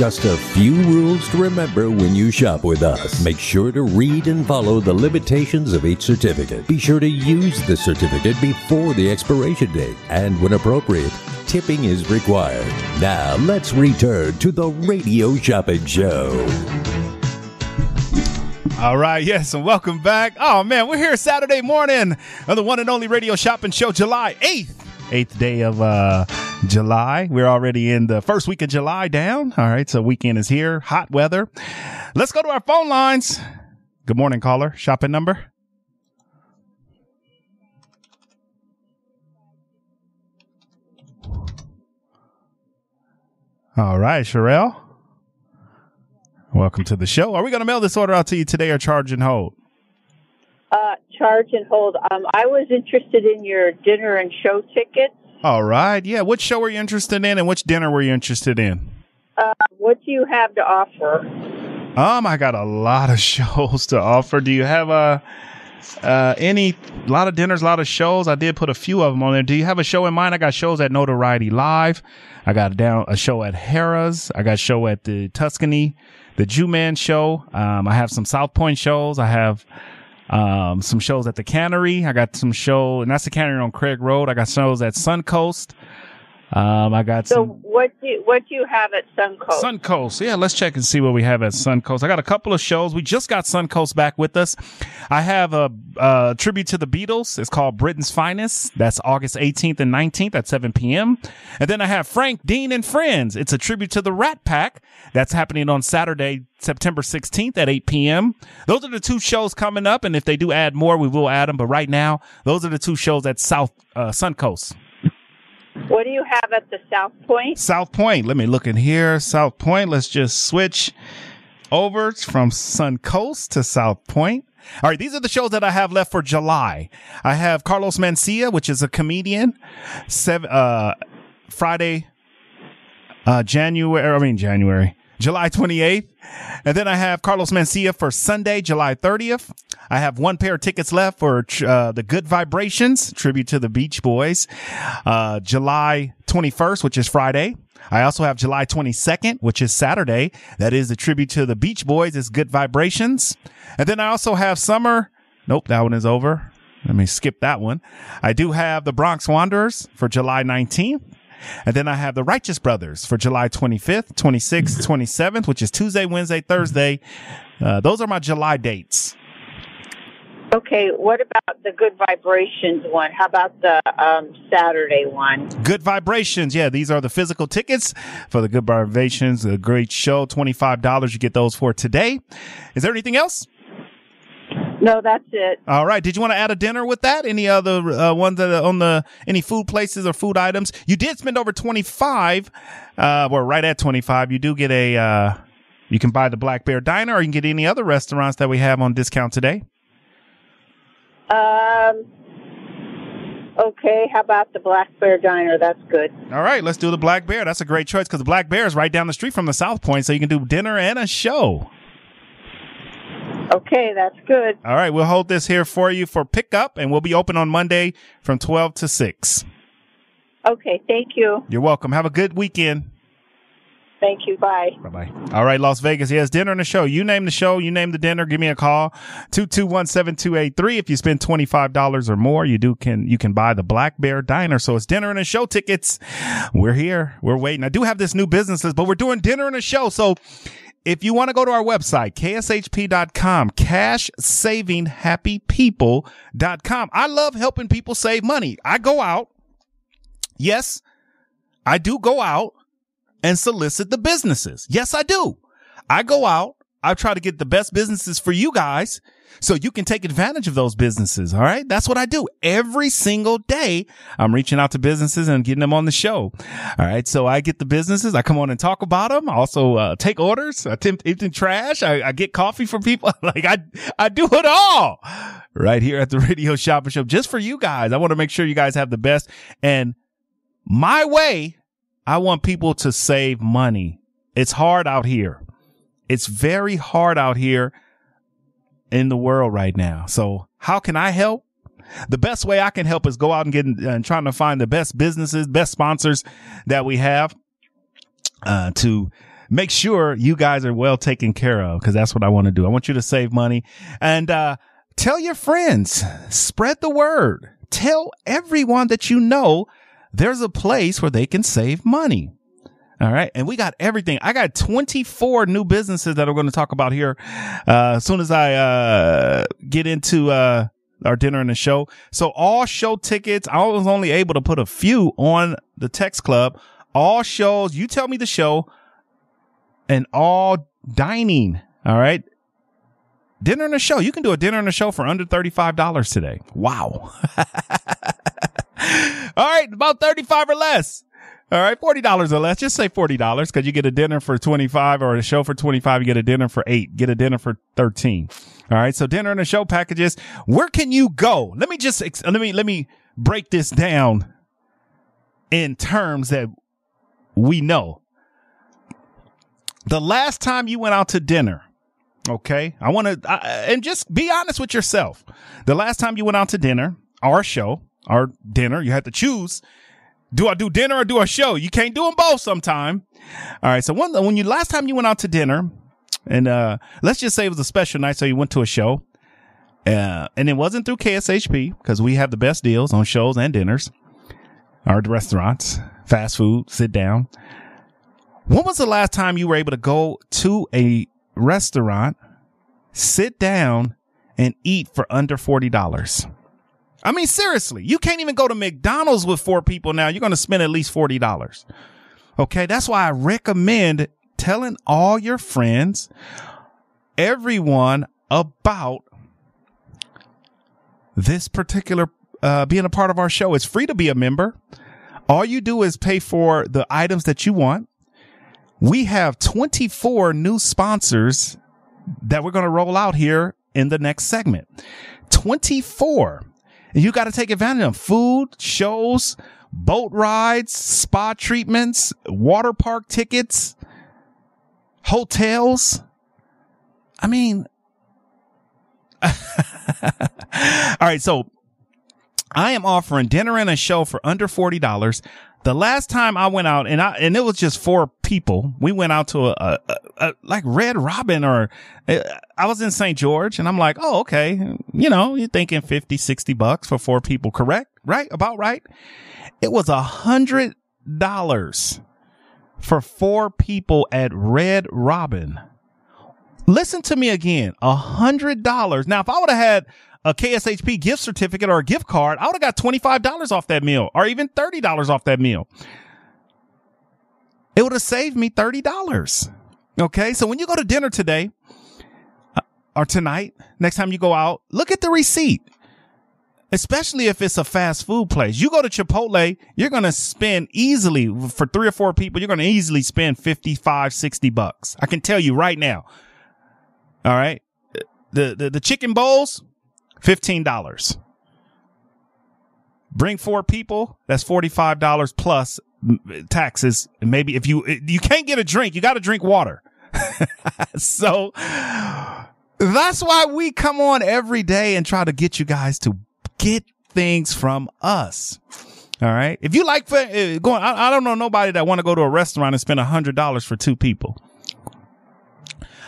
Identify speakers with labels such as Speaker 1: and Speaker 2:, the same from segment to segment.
Speaker 1: Just a few rules to remember when you shop with us. Make sure to read and follow the limitations of each certificate. Be sure to use the certificate before the expiration date. And when appropriate, tipping is required. Now, let's return to the Radio Shopping Show.
Speaker 2: All right, yes, and welcome back. Oh man, we're here Saturday morning on the one and only radio shopping show, July 8th. Eighth day of uh July. We're already in the first week of July down. All right, so weekend is here, hot weather. Let's go to our phone lines. Good morning, caller. Shopping number. All right, Sherelle. Welcome to the show. Are we going to mail this order out to you today or charge and hold?
Speaker 3: Uh, charge and hold. Um, I was interested in your dinner and show tickets.
Speaker 2: All right. Yeah. Which show were you interested in and which dinner were you interested in?
Speaker 3: Uh, what do you have to offer?
Speaker 2: Um, I got a lot of shows to offer. Do you have a uh, any a lot of dinners, a lot of shows? I did put a few of them on there. Do you have a show in mind? I got shows at Notoriety Live. I got down a show at Harrah's. I got a show at the Tuscany, the Jew Man show. Um, I have some South Point shows. I have um, some shows at the Cannery. I got some show, and that's the Cannery on Craig Road. I got shows at Suncoast. Um, I got
Speaker 3: So
Speaker 2: some
Speaker 3: what do you, what do you have at Suncoast?
Speaker 2: Suncoast. Yeah, let's check and see what we have at Suncoast. I got a couple of shows. We just got Suncoast back with us. I have a, a tribute to the Beatles. It's called Britain's Finest. That's August 18th and 19th at 7 p.m. And then I have Frank Dean and Friends. It's a tribute to the Rat Pack. That's happening on Saturday, September 16th at 8 p.m. Those are the two shows coming up. And if they do add more, we will add them. But right now, those are the two shows at South uh, Suncoast.
Speaker 3: What do you have at the South Point?
Speaker 2: South Point. Let me look in here. South Point. Let's just switch over from Suncoast to South Point. All right, these are the shows that I have left for July. I have Carlos Mencia, which is a comedian. Seven, uh, Friday, uh, January. I mean January, July twenty eighth, and then I have Carlos Mencia for Sunday, July thirtieth. I have one pair of tickets left for uh, the Good Vibrations tribute to the Beach Boys, uh, July twenty first, which is Friday. I also have July 22nd, which is Saturday. That is the tribute to the Beach Boys. It's Good Vibrations. And then I also have summer. Nope, that one is over. Let me skip that one. I do have the Bronx Wanderers for July 19th. And then I have the Righteous Brothers for July 25th, 26th, 27th, which is Tuesday, Wednesday, Thursday. Uh, those are my July dates.
Speaker 3: Okay, what about the Good Vibrations one? How about the um, Saturday one?
Speaker 2: Good Vibrations. Yeah, these are the physical tickets for the Good Vibrations. A great show. $25. You get those for today. Is there anything else?
Speaker 3: No, that's it.
Speaker 2: All right. Did you want to add a dinner with that? Any other uh, ones that on the any food places or food items? You did spend over twenty five, uh, or right at twenty five. You do get a. Uh, you can buy the Black Bear Diner, or you can get any other restaurants that we have on discount today.
Speaker 3: Um. Okay, how about the Black Bear Diner? That's good.
Speaker 2: All right, let's do the Black Bear. That's a great choice because the Black Bear is right down the street from the South Point, so you can do dinner and a show.
Speaker 3: Okay, that's good.
Speaker 2: All right, we'll hold this here for you for pickup, and we'll be open on Monday from twelve to six.
Speaker 3: Okay, thank you.
Speaker 2: You're welcome. Have a good weekend.
Speaker 3: Thank you. Bye.
Speaker 2: Bye bye. All right, Las Vegas. Yes, dinner and the show. You name the show, you name the dinner. Give me a call. 221-7283. If you spend $25 or more, you do can you can buy the Black Bear Diner. So it's dinner and a show tickets. We're here. We're waiting. I do have this new business list, but we're doing dinner and a show. So if you want to go to our website, kshp.com, cash saving happy people.com. I love helping people save money. I go out. Yes, I do go out and solicit the businesses. Yes, I do. I go out. I try to get the best businesses for you guys so you can take advantage of those businesses. All right. That's what I do every single day. I'm reaching out to businesses and getting them on the show. All right. So I get the businesses. I come on and talk about them. I also uh, take orders, attempt empty trash. I, I get coffee for people. like I, I do it all right here at the radio shopping show just for you guys. I want to make sure you guys have the best and my way. I want people to save money. It's hard out here. It's very hard out here in the world right now. So how can I help? The best way I can help is go out and get and trying to find the best businesses, best sponsors that we have, uh, to make sure you guys are well taken care of because that's what I want to do. I want you to save money and, uh, tell your friends, spread the word, tell everyone that you know there's a place where they can save money. All right. And we got everything. I got 24 new businesses that we're going to talk about here. Uh, as soon as I, uh, get into, uh, our dinner and the show. So all show tickets, I was only able to put a few on the text club. All shows, you tell me the show and all dining. All right. Dinner and a show. You can do a dinner and a show for under $35 today. Wow. all right. About 35 or less. All right, forty dollars or less. Just say forty dollars because you get a dinner for twenty five, or a show for twenty five. You get a dinner for eight. Get a dinner for thirteen. All right, so dinner and a show packages. Where can you go? Let me just let me let me break this down in terms that we know. The last time you went out to dinner, okay, I want to and just be honest with yourself. The last time you went out to dinner, our show, our dinner, you had to choose do I do dinner or do a show? You can't do them both sometime. All right. So one, when you last time you went out to dinner and, uh, let's just say it was a special night. So you went to a show, uh, and it wasn't through KSHP because we have the best deals on shows and dinners or restaurants, fast food, sit down. When was the last time you were able to go to a restaurant, sit down and eat for under $40? I mean, seriously, you can't even go to McDonald's with four people now. You're going to spend at least $40. Okay. That's why I recommend telling all your friends, everyone about this particular, uh, being a part of our show. It's free to be a member. All you do is pay for the items that you want. We have 24 new sponsors that we're going to roll out here in the next segment. 24. And you got to take advantage of food, shows, boat rides, spa treatments, water park tickets, hotels. I mean, all right. So I am offering dinner and a show for under $40. The last time I went out and I, and it was just four people. We went out to a, a, a, like Red Robin or uh, I was in St. George and I'm like, Oh, okay. You know, you're thinking 50, 60 bucks for four people. Correct? Right? About right. It was a hundred dollars for four people at Red Robin. Listen to me again. A hundred dollars. Now, if I would have had a KSHP gift certificate or a gift card, I would have got $25 off that meal or even $30 off that meal. It would have saved me $30. Okay. So when you go to dinner today uh, or tonight, next time you go out, look at the receipt. Especially if it's a fast food place. You go to Chipotle, you're going to spend easily for three or four people. You're going to easily spend 55, 60 bucks. I can tell you right now. All right. The, the, the chicken bowls, $15. Bring four people, that's $45 plus taxes. Maybe if you, you can't get a drink, you got to drink water. so that's why we come on every day and try to get you guys to get things from us. All right. If you like uh, going, I, I don't know nobody that want to go to a restaurant and spend a hundred dollars for two people.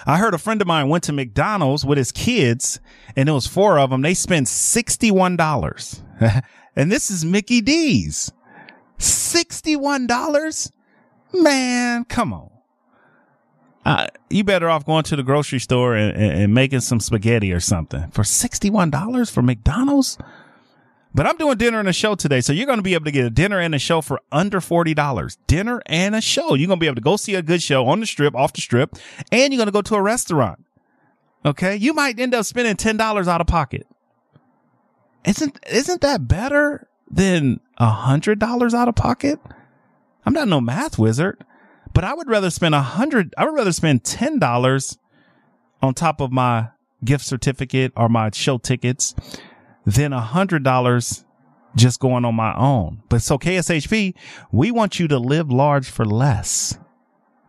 Speaker 2: I heard a friend of mine went to McDonald's with his kids and it was four of them. They spent $61. and this is Mickey D's. $61? Man, come on. Uh, you better off going to the grocery store and, and, and making some spaghetti or something for $61 for McDonald's. But I'm doing dinner and a show today. So you're going to be able to get a dinner and a show for under $40. Dinner and a show. You're going to be able to go see a good show on the strip, off the strip, and you're going to go to a restaurant. Okay. You might end up spending $10 out of pocket. Isn't, isn't that better than a hundred dollars out of pocket? I'm not no math wizard, but I would rather spend a hundred. I would rather spend $10 on top of my gift certificate or my show tickets than a hundred dollars just going on my own. But so KSHP, we want you to live large for less.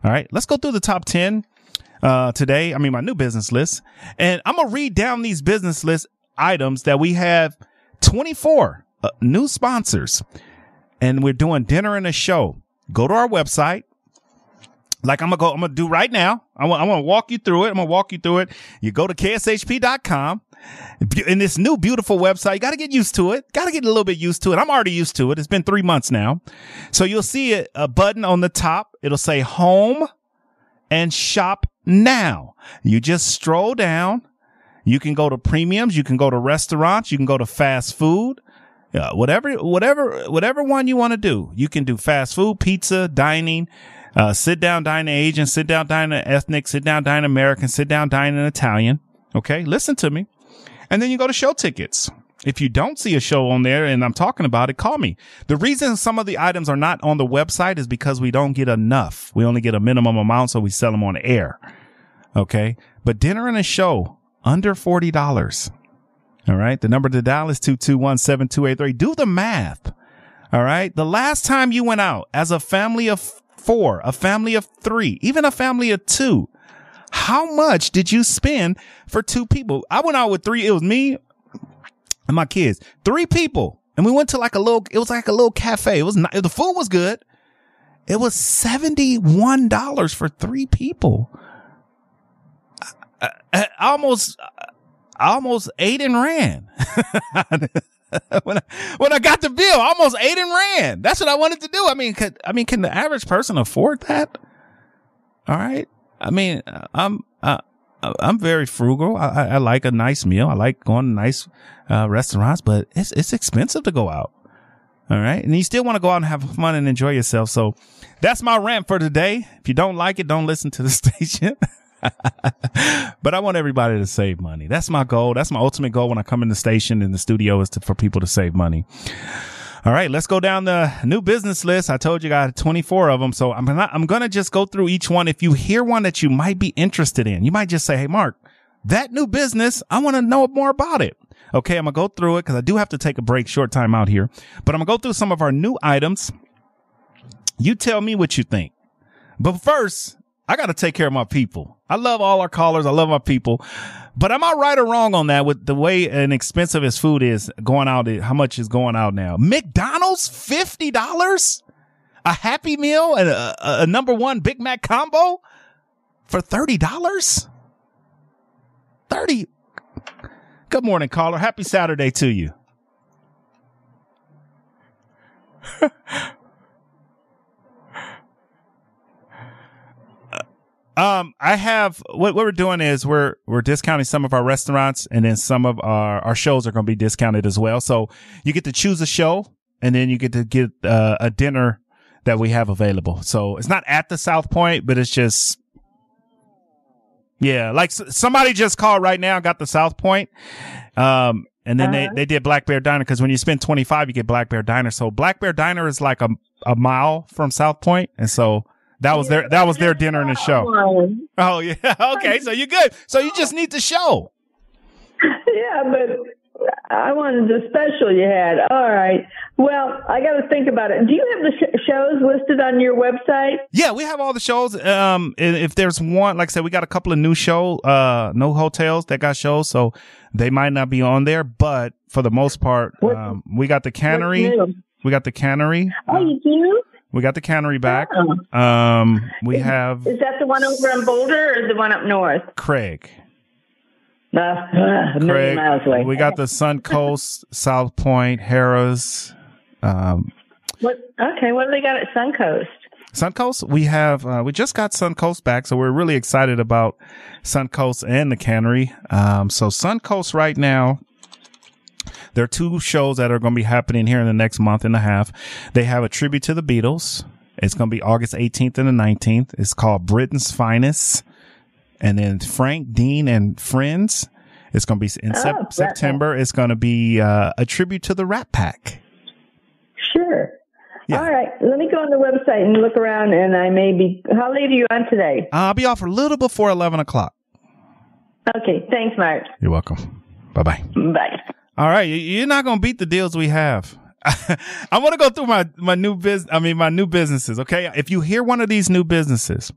Speaker 2: All right. Let's go through the top 10, uh, today. I mean, my new business list and I'm going to read down these business list items that we have 24 uh, new sponsors and we're doing dinner and a show. Go to our website, like I'm gonna go, I'm gonna do right now. I want, I want to walk you through it. I'm gonna walk you through it. You go to kshp.com in this new beautiful website. You got to get used to it. Got to get a little bit used to it. I'm already used to it. It's been three months now. So you'll see a, a button on the top. It'll say home and shop now. You just stroll down. You can go to premiums. You can go to restaurants. You can go to fast food. Uh, whatever, whatever, whatever one you want to do. You can do fast food, pizza, dining, uh, sit down dining Asian, sit down dining ethnic, sit down dining American, sit down dining Italian. Okay. Listen to me. And then you go to show tickets. If you don't see a show on there and I'm talking about it, call me. The reason some of the items are not on the website is because we don't get enough. We only get a minimum amount, so we sell them on air. Okay. But dinner and a show under $40. All right. The number to dial is 221-7283. Do the math. All right. The last time you went out as a family of four, a family of three, even a family of two, how much did you spend for two people? I went out with three. It was me and my kids, three people. And we went to like a little, it was like a little cafe. It was not, the food was good. It was $71 for three people. I, I, I almost, I almost ate and ran. when I, when I got the bill, I almost ate and ran. That's what I wanted to do. I mean, could, I mean, can the average person afford that? All right. I mean, I'm, uh, I'm very frugal. I, I, like a nice meal. I like going to nice, uh, restaurants, but it's, it's expensive to go out. All right. And you still want to go out and have fun and enjoy yourself. So that's my rant for today. If you don't like it, don't listen to the station. but I want everybody to save money. That's my goal. That's my ultimate goal when I come in the station in the studio is to, for people to save money. All right, let's go down the new business list. I told you I got 24 of them. So I'm not, I'm going to just go through each one. If you hear one that you might be interested in, you might just say, Hey, Mark, that new business, I want to know more about it. Okay. I'm going to go through it because I do have to take a break, short time out here, but I'm going to go through some of our new items. You tell me what you think. But first, I got to take care of my people. I love all our callers. I love my people. But am I right or wrong on that with the way an expensive his food is going out? How much is going out now? McDonald's, $50? A Happy Meal and a, a number one Big Mac combo for $30? 30. Good morning, caller. Happy Saturday to you. Um, I have what, what we're doing is we're we're discounting some of our restaurants, and then some of our our shows are going to be discounted as well. So you get to choose a show, and then you get to get uh, a dinner that we have available. So it's not at the South Point, but it's just yeah, like somebody just called right now, got the South Point. Um, and then uh-huh. they, they did Black Bear Diner because when you spend 25, you get Black Bear Diner. So Black Bear Diner is like a, a mile from South Point. And so that was their that was their dinner and the show. Oh yeah. Okay, so you're good. So you just need the show.
Speaker 4: Yeah, but I wanted the special you had. All right. Well, I got to think about it. Do you have the sh- shows listed on your website?
Speaker 2: Yeah, we have all the shows. Um, if there's one, like I said, we got a couple of new show, uh, no hotels that got shows, so they might not be on there. But for the most part, um, we got the cannery. We got the cannery.
Speaker 4: Oh, you do?
Speaker 2: We got the cannery back. Oh. Um, we have.
Speaker 4: Is that the one over in Boulder or the one up north?
Speaker 2: Craig.
Speaker 4: Uh, uh, Craig. miles away.
Speaker 2: We got the Suncoast, South Point, Harrah's. Um,
Speaker 4: what? Okay, what do they got at Suncoast?
Speaker 2: Suncoast, we have uh, we just got Suncoast back, so we're really excited about Suncoast and the cannery. Um, so Suncoast right now there are two shows that are going to be happening here in the next month and a half. They have a tribute to the Beatles. It's going to be August 18th and the 19th. It's called Britain's Finest. And then Frank, Dean, and Friends. It's going to be in oh, sep- September. It's going to be uh, a tribute to the Rat Pack.
Speaker 4: Sure. Yeah. All right. Let me go on the website and look around, and I may be. How late are you on today?
Speaker 2: I'll be off a little before 11 o'clock.
Speaker 4: Okay. Thanks, Mark.
Speaker 2: You're welcome. Bye-bye.
Speaker 4: Bye.
Speaker 2: All right, you're not gonna beat the deals we have. I want to go through my my new business. I mean, my new businesses. Okay, if you hear one of these new businesses,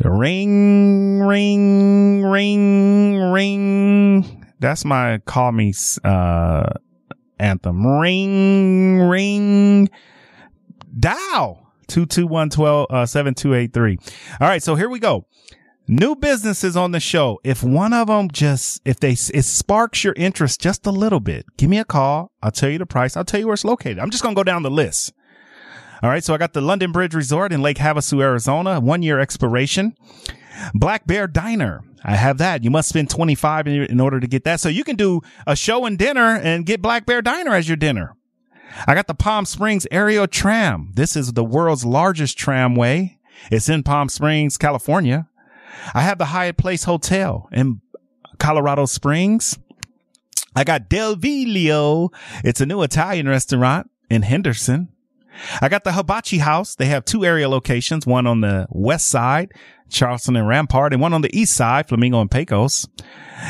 Speaker 2: ring, ring, ring, ring. That's my call me uh, anthem. Ring, ring. Dial 221 uh, 7283. All right. So here we go. New businesses on the show. If one of them just, if they, it sparks your interest just a little bit, give me a call. I'll tell you the price. I'll tell you where it's located. I'm just going to go down the list. All right. So I got the London Bridge Resort in Lake Havasu, Arizona, one year expiration. Black Bear Diner. I have that. You must spend 25 in, order to get that. So you can do a show and dinner and get Black Bear Diner as your dinner. I got the Palm Springs Aerial Tram. This is the world's largest tramway. It's in Palm Springs, California. I have the Hyatt Place Hotel in Colorado Springs. I got Del Viglio. It's a new Italian restaurant in Henderson. I got the Hibachi House. They have two area locations, one on the west side, Charleston and Rampart, and one on the east side, Flamingo and Pecos.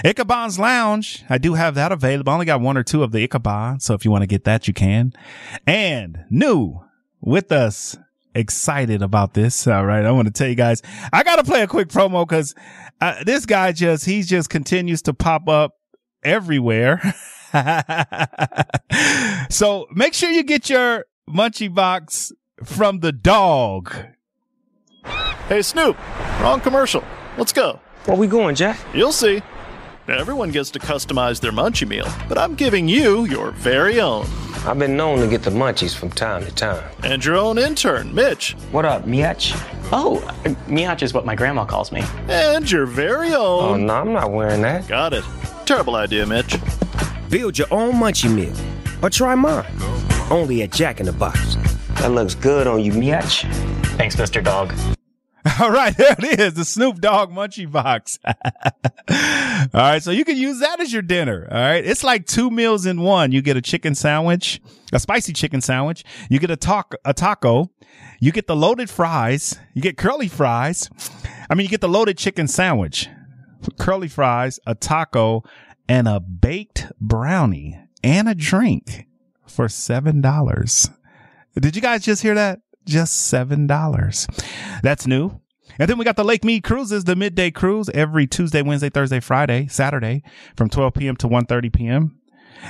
Speaker 2: Ichabod's Lounge. I do have that available. I only got one or two of the Ichabod. So if you want to get that, you can. And new with us, excited about this. All right. I want to tell you guys, I got to play a quick promo because uh, this guy just, he just continues to pop up everywhere. so make sure you get your munchie box from the dog.
Speaker 5: Hey, Snoop, wrong commercial. Let's go.
Speaker 6: Where we going, Jack?
Speaker 5: You'll see. Everyone gets to customize their munchie meal, but I'm giving you your very own.
Speaker 6: I've been known to get the munchies from time to time.
Speaker 5: And your own intern, Mitch.
Speaker 6: What up, Miach?
Speaker 7: Oh, Miach is what my grandma calls me.
Speaker 5: And your very own.
Speaker 6: Oh,
Speaker 5: own.
Speaker 6: no, I'm not wearing that.
Speaker 5: Got it. Terrible idea, Mitch.
Speaker 8: Build your own munchie meal or try mine. Only at Jack in the Box.
Speaker 6: That looks good on you, Miach.
Speaker 7: Thanks, Mr. Dog.
Speaker 2: All right, there it is, the Snoop Dogg Munchie Box. all right, so you can use that as your dinner. All right, it's like two meals in one. You get a chicken sandwich, a spicy chicken sandwich. You get a taco, a taco. You get the loaded fries. You get curly fries. I mean, you get the loaded chicken sandwich, curly fries, a taco, and a baked brownie and a drink for seven dollars. Did you guys just hear that? Just seven dollars. That's new. And then we got the Lake Mead cruises, the midday cruise every Tuesday, Wednesday, Thursday, Friday, Saturday from 12 p.m. to 1.30 p.m.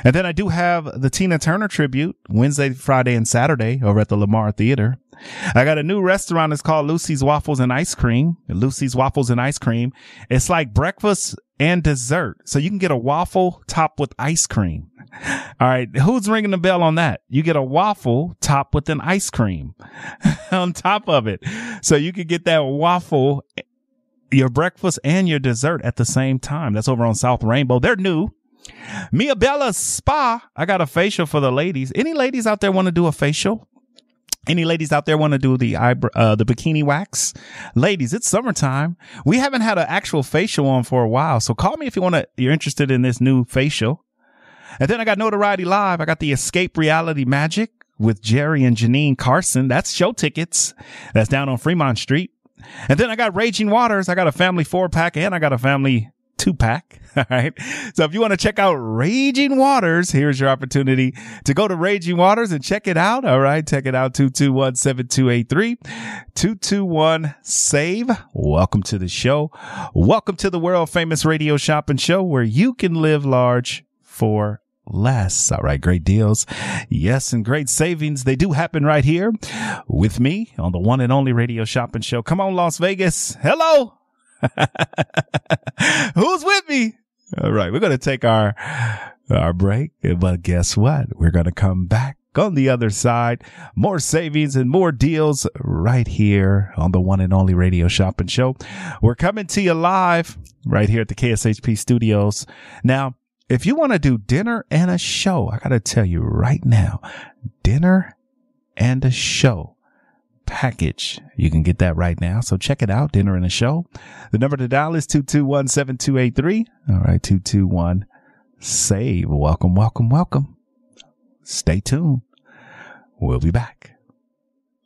Speaker 2: And then I do have the Tina Turner tribute Wednesday, Friday, and Saturday over at the Lamar Theater. I got a new restaurant. It's called Lucy's Waffles and Ice Cream. Lucy's Waffles and Ice Cream. It's like breakfast and dessert. So you can get a waffle topped with ice cream. All right. Who's ringing the bell on that? You get a waffle topped with an ice cream on top of it. So you can get that waffle, your breakfast and your dessert at the same time. That's over on South Rainbow. They're new. Mia Bella Spa. I got a facial for the ladies. Any ladies out there want to do a facial? Any ladies out there want to do the eyebrow, uh, the bikini wax? Ladies, it's summertime. We haven't had an actual facial on for a while. So call me if you want to, you're interested in this new facial. And then I got Notoriety Live. I got the Escape Reality Magic with Jerry and Janine Carson. That's show tickets. That's down on Fremont Street. And then I got Raging Waters. I got a family four pack and I got a family two pack. All right. So if you want to check out Raging Waters, here's your opportunity to go to Raging Waters and check it out. All right. Check it out. 221 7283 221 save. Welcome to the show. Welcome to the world famous radio shopping show where you can live large for less. All right. Great deals. Yes. And great savings. They do happen right here with me on the one and only radio shopping show. Come on, Las Vegas. Hello. Who's with me? All right. We're going to take our, our break. But guess what? We're going to come back on the other side. More savings and more deals right here on the one and only radio shopping show. We're coming to you live right here at the KSHP studios. Now, if you want to do dinner and a show, I got to tell you right now, dinner and a show package. You can get that right now. So check it out. Dinner and a show. The number to dial is 221-7283. All right. 221 save. Welcome, welcome, welcome. Stay tuned. We'll be back.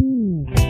Speaker 9: Mm.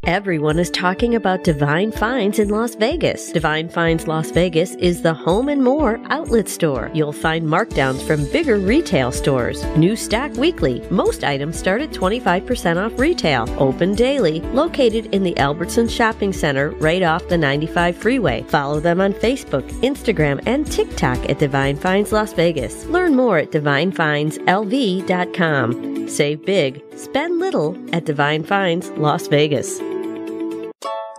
Speaker 9: Everyone is talking about Divine Finds in Las Vegas. Divine Finds Las Vegas is the home and more outlet store. You'll find markdowns from bigger retail stores. New stock weekly. Most items start at 25% off retail. Open daily. Located in the Albertson Shopping Center right off the 95 freeway. Follow them on Facebook, Instagram, and TikTok at Divine Finds Las Vegas. Learn more at divinefindslv.com. Save big, spend little at Divine Finds Las Vegas.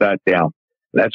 Speaker 10: That down. That's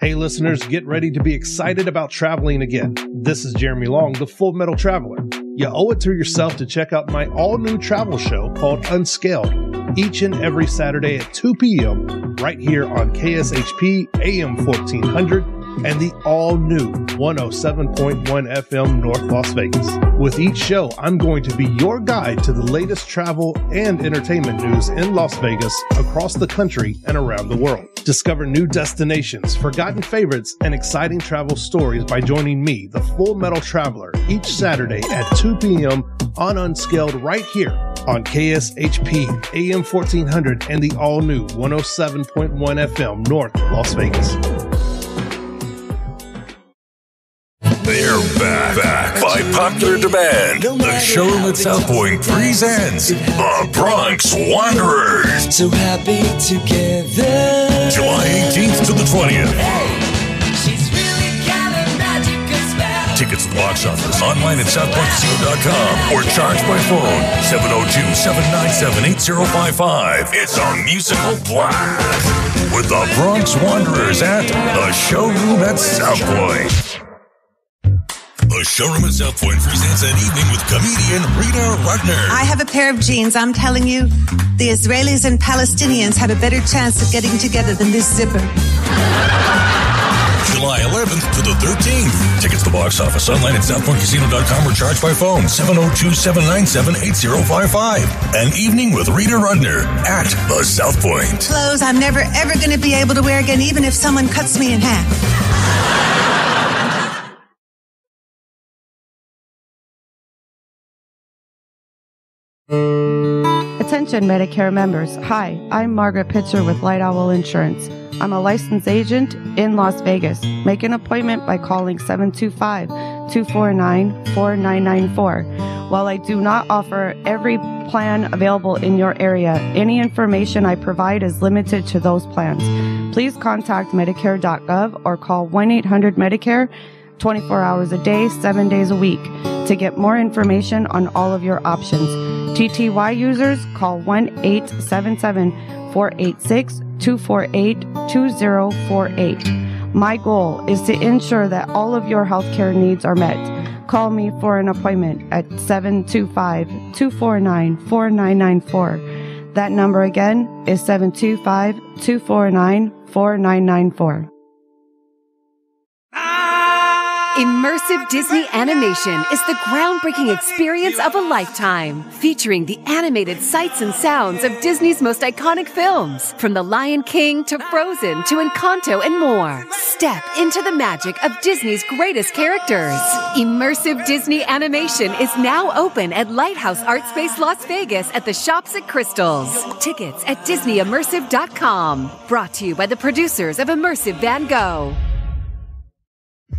Speaker 11: Hey, listeners, get ready to be excited about traveling again. This is Jeremy Long, the Full Metal Traveler. You owe it to yourself to check out my all new travel show called Unscaled each and every Saturday at 2 p.m. right here on KSHP AM 1400 and the all new 107.1 FM North Las Vegas. With each show, I'm going to be your guide to the latest travel and entertainment news in Las Vegas, across the country, and around the world. Discover new destinations, forgotten favorites, and exciting travel stories by joining me, the Full Metal Traveler, each Saturday at 2 p.m. on Unscaled right here on KSHP AM 1400 and the all new 107.1 FM North Las Vegas.
Speaker 12: They're back, back by popular demand. The showroom at South Point presents the Bronx Wanderers.
Speaker 13: So happy together.
Speaker 12: July 18th to the 20th. Tickets at the box office, online at southpointcasino.com, or charge by phone 702 797 8055. It's a musical blast with the Bronx Wanderers at the showroom at South Point. The showroom at South Point presents an evening with comedian Rita Rudner.
Speaker 14: I have a pair of jeans. I'm telling you, the Israelis and Palestinians have a better chance of getting together than this zipper.
Speaker 12: July 11th to the 13th. Tickets to the box office online at southpointcasino.com or charge by phone 702 797 8055. An evening with Rita Rudner at the South Point.
Speaker 14: Clothes I'm never ever going to be able to wear again, even if someone cuts me in half.
Speaker 15: Attention Medicare members. Hi, I'm Margaret Pitcher with Light Owl Insurance. I'm a licensed agent in Las Vegas. Make an appointment by calling 725 249 4994. While I do not offer every plan available in your area, any information I provide is limited to those plans. Please contact Medicare.gov or call 1 800 Medicare 24 hours a day, 7 days a week to get more information on all of your options. TTY users call 1 877 486 248 2048. My goal is to ensure that all of your healthcare needs are met. Call me for an appointment at 725 249 4994. That number again is 725 249 4994.
Speaker 16: Immersive Disney animation is the groundbreaking experience of a lifetime, featuring the animated sights and sounds of Disney's most iconic films, from The Lion King to Frozen to Encanto and more. Step into the magic of Disney's greatest characters. Immersive Disney animation is now open at Lighthouse Art Space Las Vegas at the Shops at Crystals. Tickets at DisneyImmersive.com. Brought to you by the producers of Immersive Van Gogh.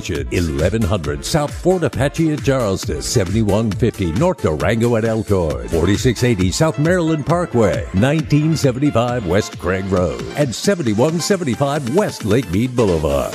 Speaker 1: 1100 South Fort Apache at Charleston, 7150 North Durango at Elkhorn, 4680 South Maryland Parkway, 1975 West Craig Road, and 7175 West Lake Mead Boulevard.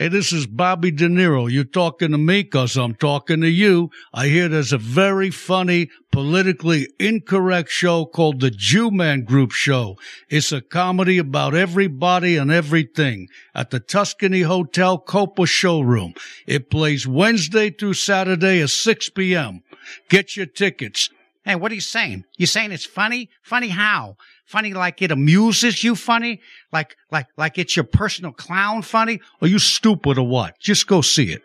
Speaker 17: Hey, this is Bobby De Niro. You talking to me because I'm talking to you. I hear there's a very funny, politically incorrect show called The Jew Man Group Show. It's a comedy about everybody and everything at the Tuscany Hotel Copa Showroom. It plays Wednesday through Saturday at 6 p.m. Get your tickets.
Speaker 18: Hey, what are you saying? You saying it's funny? Funny how? Funny like it amuses you funny? Like like like it's your personal clown funny?
Speaker 17: Are you stupid or what? Just go see it.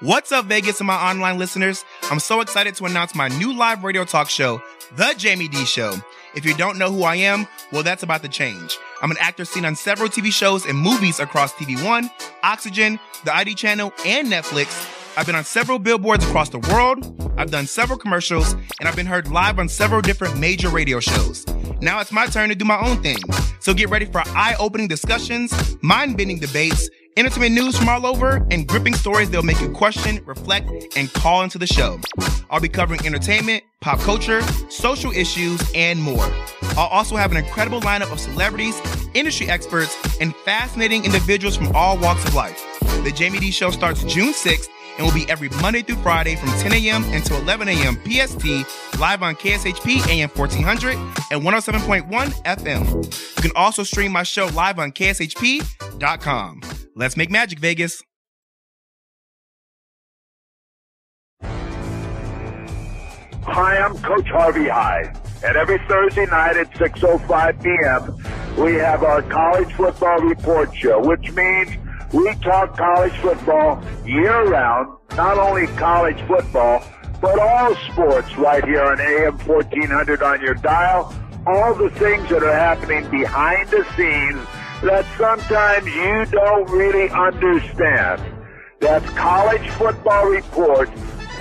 Speaker 19: What's up, Vegas and my online listeners? I'm so excited to announce my new live radio talk show, The Jamie D Show. If you don't know who I am, well, that's about to change. I'm an actor seen on several TV shows and movies across TV One, Oxygen, the ID channel, and Netflix. I've been on several billboards across the world, I've done several commercials, and I've been heard live on several different major radio shows. Now it's my turn to do my own thing. So get ready for eye opening discussions, mind bending debates, entertainment news from all over, and gripping stories that'll make you question, reflect, and call into the show. I'll be covering entertainment, pop culture, social issues, and more. I'll also have an incredible lineup of celebrities, industry experts, and fascinating individuals from all walks of life. The Jamie D Show starts June 6th and will be every Monday through Friday from 10 a.m. until 11 a.m. PST, live on KSHP AM 1400 and 107.1 FM. You can also stream my show live on KSHP.com. Let's make magic, Vegas.
Speaker 20: Hi, I'm Coach Harvey High, and every Thursday night at 6.05 p.m., we have our college football report show, which means we talk college football year round, not only college football, but all sports right here on AM 1400 on your dial. All the things that are happening behind the scenes that sometimes you don't really understand. That's College Football Report,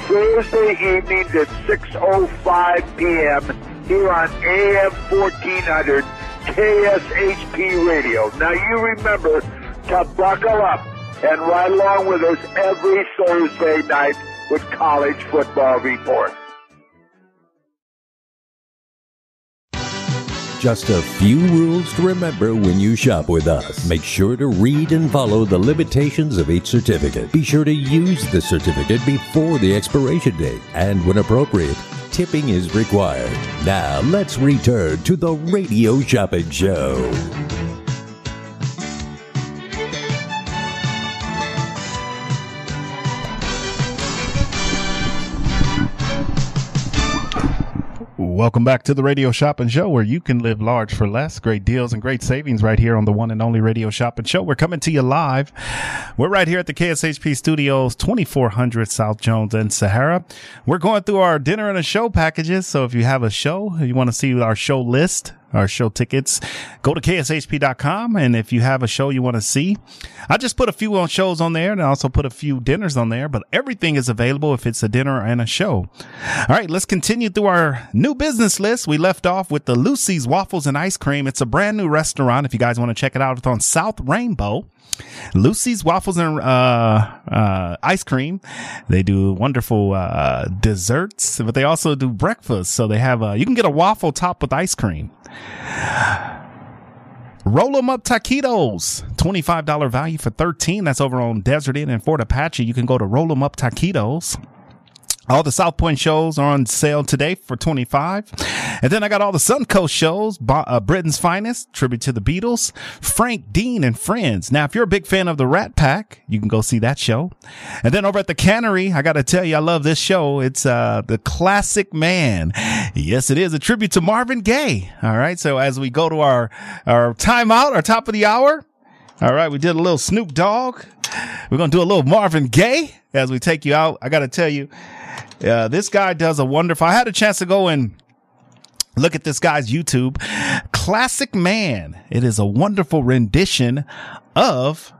Speaker 20: Thursday evenings at 6.05 p.m. here on AM 1400 KSHP Radio. Now you remember to buckle up and ride along with us every Thursday night with College Football Report.
Speaker 1: Just a few rules to remember when you shop with us. Make sure to read and follow the limitations of each certificate. Be sure to use the certificate before the expiration date. And when appropriate, tipping is required. Now let's return to the Radio Shopping Show.
Speaker 2: Welcome back to the Radio Shopping Show where you can live large for less. Great deals and great savings right here on the one and only Radio Shopping Show. We're coming to you live. We're right here at the KSHP Studios, 2400 South Jones and Sahara. We're going through our dinner and a show packages. So if you have a show, you want to see our show list, our show tickets, go to kshp.com. And if you have a show you want to see, I just put a few on shows on there and I also put a few dinners on there, but everything is available if it's a dinner and a show. All right, let's continue through our new business list. We left off with the Lucy's Waffles and Ice Cream. It's a brand new restaurant. If you guys want to check it out, it's on South Rainbow. Lucy's Waffles and uh, uh, Ice Cream. They do wonderful uh, desserts, but they also do breakfast. So they have a, you can get a waffle topped with ice cream. Roll 'em up taquitos, $25 value for 13. That's over on Desert Inn in Fort Apache. You can go to Roll 'em up taquitos. All the South Point shows are on sale today for 25. And then I got all the Suncoast shows, uh, Britain's Finest, tribute to the Beatles, Frank Dean and Friends. Now, if you're a big fan of the Rat Pack, you can go see that show. And then over at the Cannery, I got to tell you, I love this show. It's, uh, the classic man. Yes, it is a tribute to Marvin Gaye. All right. So as we go to our, our timeout, our top of the hour, all right, we did a little Snoop Dogg. We're going to do a little Marvin Gaye as we take you out. I got to tell you, uh, this guy does a wonderful. I had a chance to go and look at this guy's YouTube. Classic Man. It is a wonderful rendition of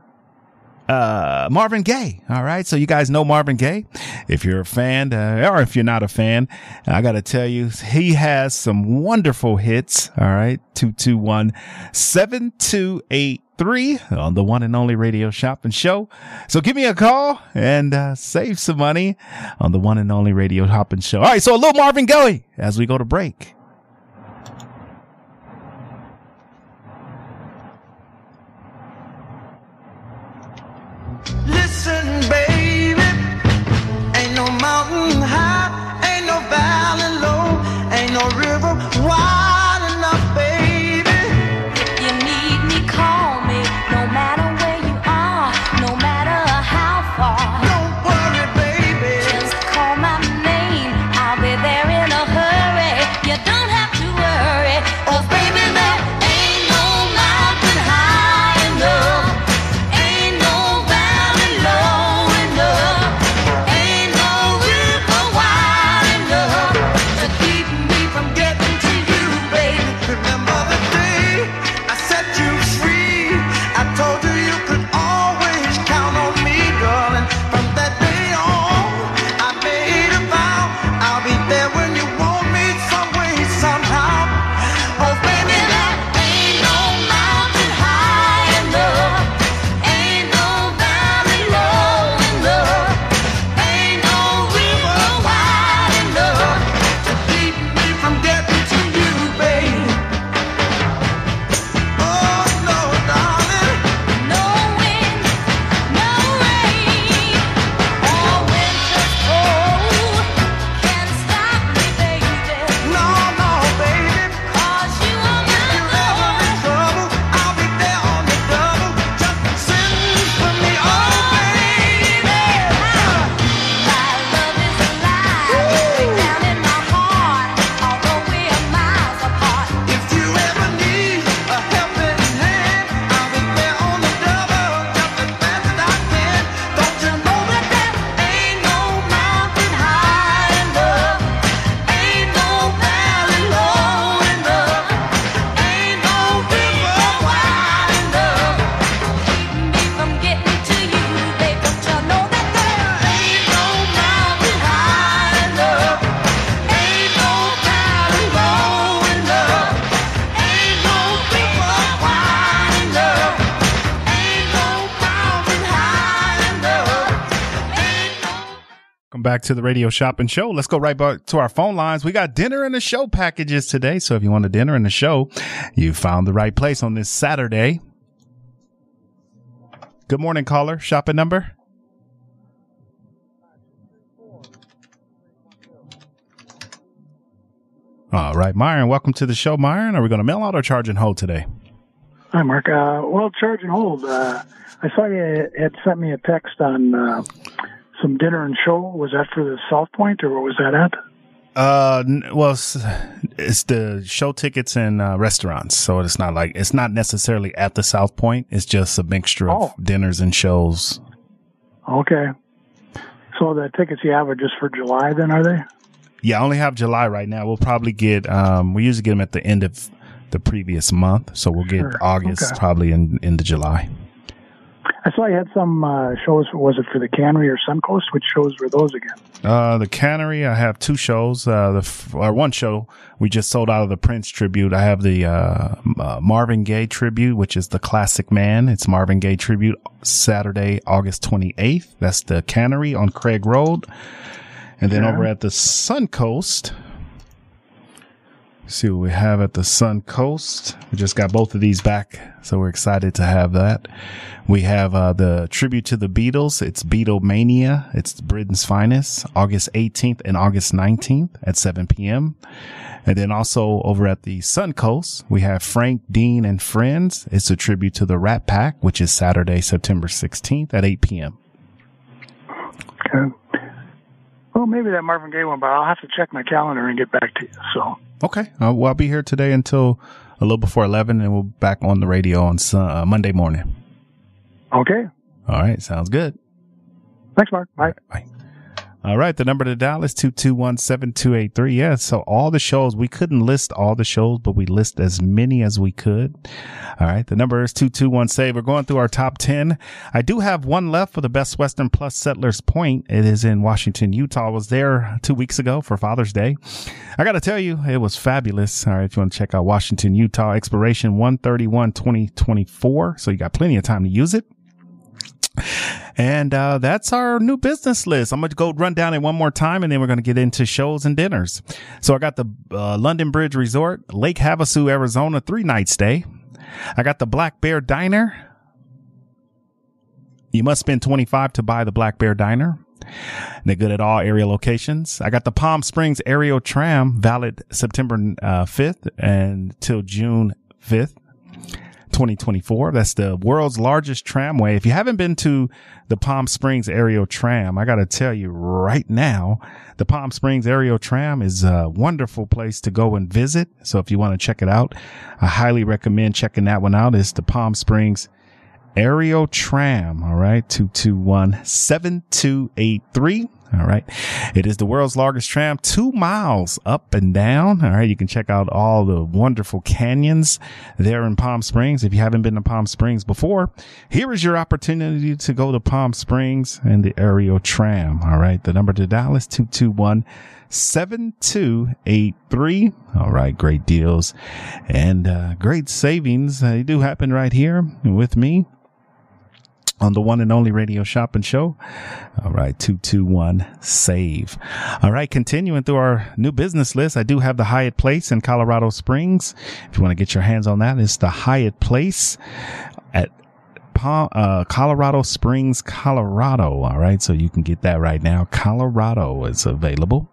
Speaker 2: uh, Marvin Gaye. All right. So you guys know Marvin Gaye. If you're a fan, uh, or if you're not a fan, I got to tell you, he has some wonderful hits. All right. 221 7283 on the one and only radio shopping show. So give me a call and uh, save some money on the one and only radio shopping show. All right. So a little Marvin Gaye as we go to break.
Speaker 21: Listen, baby,
Speaker 13: to
Speaker 21: the
Speaker 2: Radio Shopping Show. Let's go right back to our phone lines. We got dinner and a show packages today. So if you want a dinner and a show, you found the right place on this Saturday. Good morning, caller. Shopping number? All right, Myron, welcome to the show, Myron. Are we going to mail out or charge and hold today?
Speaker 22: Hi, Mark. Uh, well, charge and hold. Uh, I saw you had sent me a text on uh, some dinner and show. Was that for the South Point, or what was that at?
Speaker 2: Uh, well, it's, it's the show tickets and uh, restaurants, so it's not like it's not necessarily at the South Point. It's just a mixture of dinners and shows.
Speaker 22: Okay. So the tickets you have are just for July, then, are they?
Speaker 2: Yeah, I only have July right now. We'll probably get um, we usually get them at the end of the previous month. So we'll get
Speaker 22: Sure.
Speaker 2: August
Speaker 22: Okay.
Speaker 2: probably in into July.
Speaker 22: I saw you had some uh, shows. Was it for the Cannery or Suncoast? Which shows were those again?
Speaker 2: Uh, the Cannery, I have two shows. Uh, the f- or one show we just sold out of the Prince tribute. I have the uh, uh, Marvin Gaye tribute, which is the classic man. It's Marvin Gaye tribute Saturday, August twenty eighth. That's the Cannery on Craig Road, and then
Speaker 22: Yeah.
Speaker 2: over at the Suncoast. See what we have at the Sun Coast. We just got both of these back, so we're excited to have that. We have uh, the tribute to the Beatles. It's Beatlemania. It's Britain's finest, August 18th and August 19th at 7 p.m. And then also over at the Sun Coast, we have Frank Dean and Friends. It's a tribute to the Rat Pack, which is Saturday, September 16th at 8 p.m.
Speaker 22: Okay. Well, maybe that Marvin Gaye one, but I'll have to check my calendar and get back to you. So,
Speaker 2: Okay. Uh, well, I'll be here today until a little before 11 and we'll be back on the radio on uh, Monday morning.
Speaker 22: okay.
Speaker 2: All right. Sounds good.
Speaker 22: Thanks, Mark. Bye. Bye.
Speaker 2: All right. The number to dial is 221-7283. Yeah. So all the shows, we couldn't list all the shows, but we list as many as we could. All right. The number is 221 save. We're going through our top 10. I do have one left for the Best Western Plus Settlers Point. It is in Washington, Utah. I was there two weeks ago for Father's Day. I got to tell you, it was fabulous. All right. If you want to check out Washington, Utah, expiration 131 2024. So you got plenty of time to use it. And uh, that's our new business list. I'm going to go run down it one more time and then we're going to get into shows and dinners. So I got the uh, London Bridge Resort, Lake Havasu, Arizona, three night stay. I got the Black Bear Diner. You must spend 25 to buy the Black Bear Diner. They're good at all area locations. I got the Palm Springs Aerial Tram valid September uh, 5th till June 5th. 2024. That's the world's largest tramway. If you haven't been to the Palm Springs Aerial Tram, I got to tell you right now, the Palm Springs Aerial Tram is a wonderful place to go and visit. So if you want to check it out, I highly recommend checking that one out. It's the Palm Springs Aerial Tram. All right. 221 7283. All right. It is the world's largest tram, two miles up and down. All right. You can check out all the wonderful canyons there in Palm Springs. If you haven't been to Palm Springs before, here is your opportunity to go to Palm Springs and the aerial tram. All right. The number to dial is 221 7283. All right. Great deals and uh, great savings. They do happen right here with me on the one and only radio shopping show. All right, 221 save. All right, continuing through our new business list, I do have the Hyatt Place in Colorado Springs. If you want to get your hands on that, it's the Hyatt Place at Uh, Colorado Springs, Colorado. All right. So you can get that right now. Colorado is available.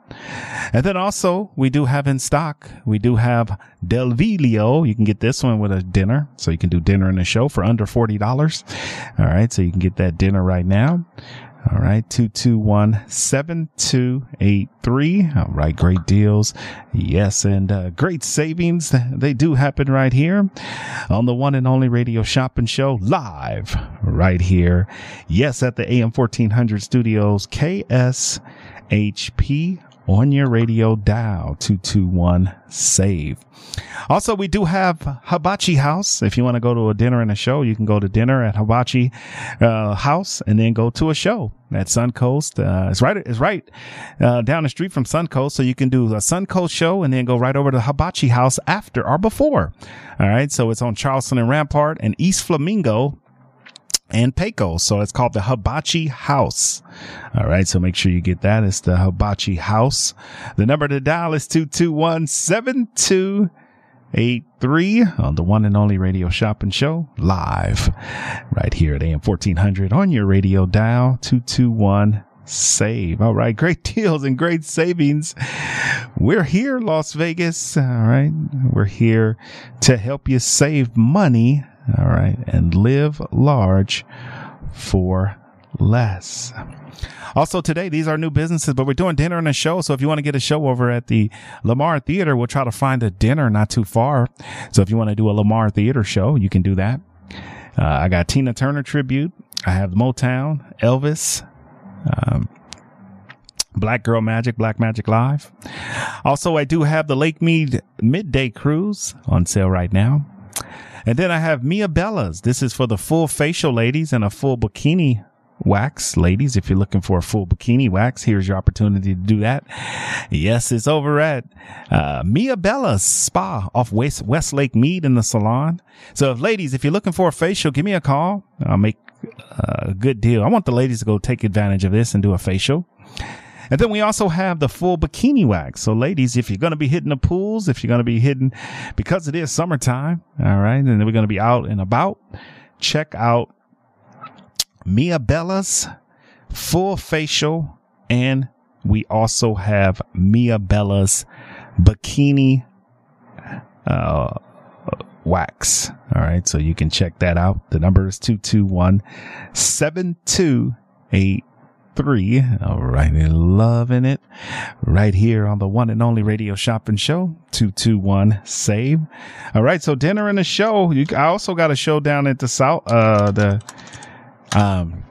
Speaker 2: And then also we do have in stock, we do have Del Viglio. You can get this one with a dinner. So you can do dinner in the show for under $40. All right. So you can get that dinner right now. All right. 221 7283. All right. Great deals. Yes. And uh, great savings. They do happen right here on the one and only radio shopping show live right here. Yes. At the AM 1400 studios, KSHP on your radio dial 221 save. Also, we do have Hibachi House. If you want to go to a dinner and a show, you can go to dinner at Hibachi uh, House and then go to a show at Suncoast. Uh, it's right, it's right uh, down the street from Suncoast. So you can do a Suncoast show and then go right over to Hibachi House after or before. All right. So it's on Charleston and Rampart and East Flamingo and Pecos. So it's called the Hibachi House. All right. So make sure you get that. It's the Hibachi House. The number to dial is 221 7283 on the one and only radio shopping show live right here at AM 1400 on your radio dial 221 save. All right. Great deals and great savings. We're here, Las Vegas. All right. We're here to help you save money. All right. And live large for less. Also today, these are new businesses, but we're doing dinner and a show. So if you want to get a show over at the Lamar Theater, we'll try to find a dinner not too far. So if you want to do a Lamar Theater show, you can do that. Uh, I got Tina Turner tribute. I have Motown, Elvis, um, Black Girl Magic, Black Magic Live. Also, I do have the Lake Mead midday cruise on sale right now. And then I have Mia Bella's. This is for the full facial ladies and a full bikini wax ladies. If you're looking for a full bikini wax, here's your opportunity to do that. Yes, it's over at uh, Mia Bella's spa off West, Lake Mead in the salon. So if ladies, if you're looking for a facial, give me a call. I'll make uh, a good deal. I want the ladies to go take advantage of this and do a facial. And then we also have the full bikini wax. So ladies, if you're going to be hitting the pools, if you're going to be hitting, because it is summertime, all right, and then we're going to be out and about, check out Mia Bella's full facial. And we also have Mia Bella's bikini, uh, wax. All right. So you can check that out. The number is 221 7283 three. All right. Loving it right here on the one and only radio shopping show. 221 save. All right. So dinner and a show. You, I also got a show down at the South, uh, the, um,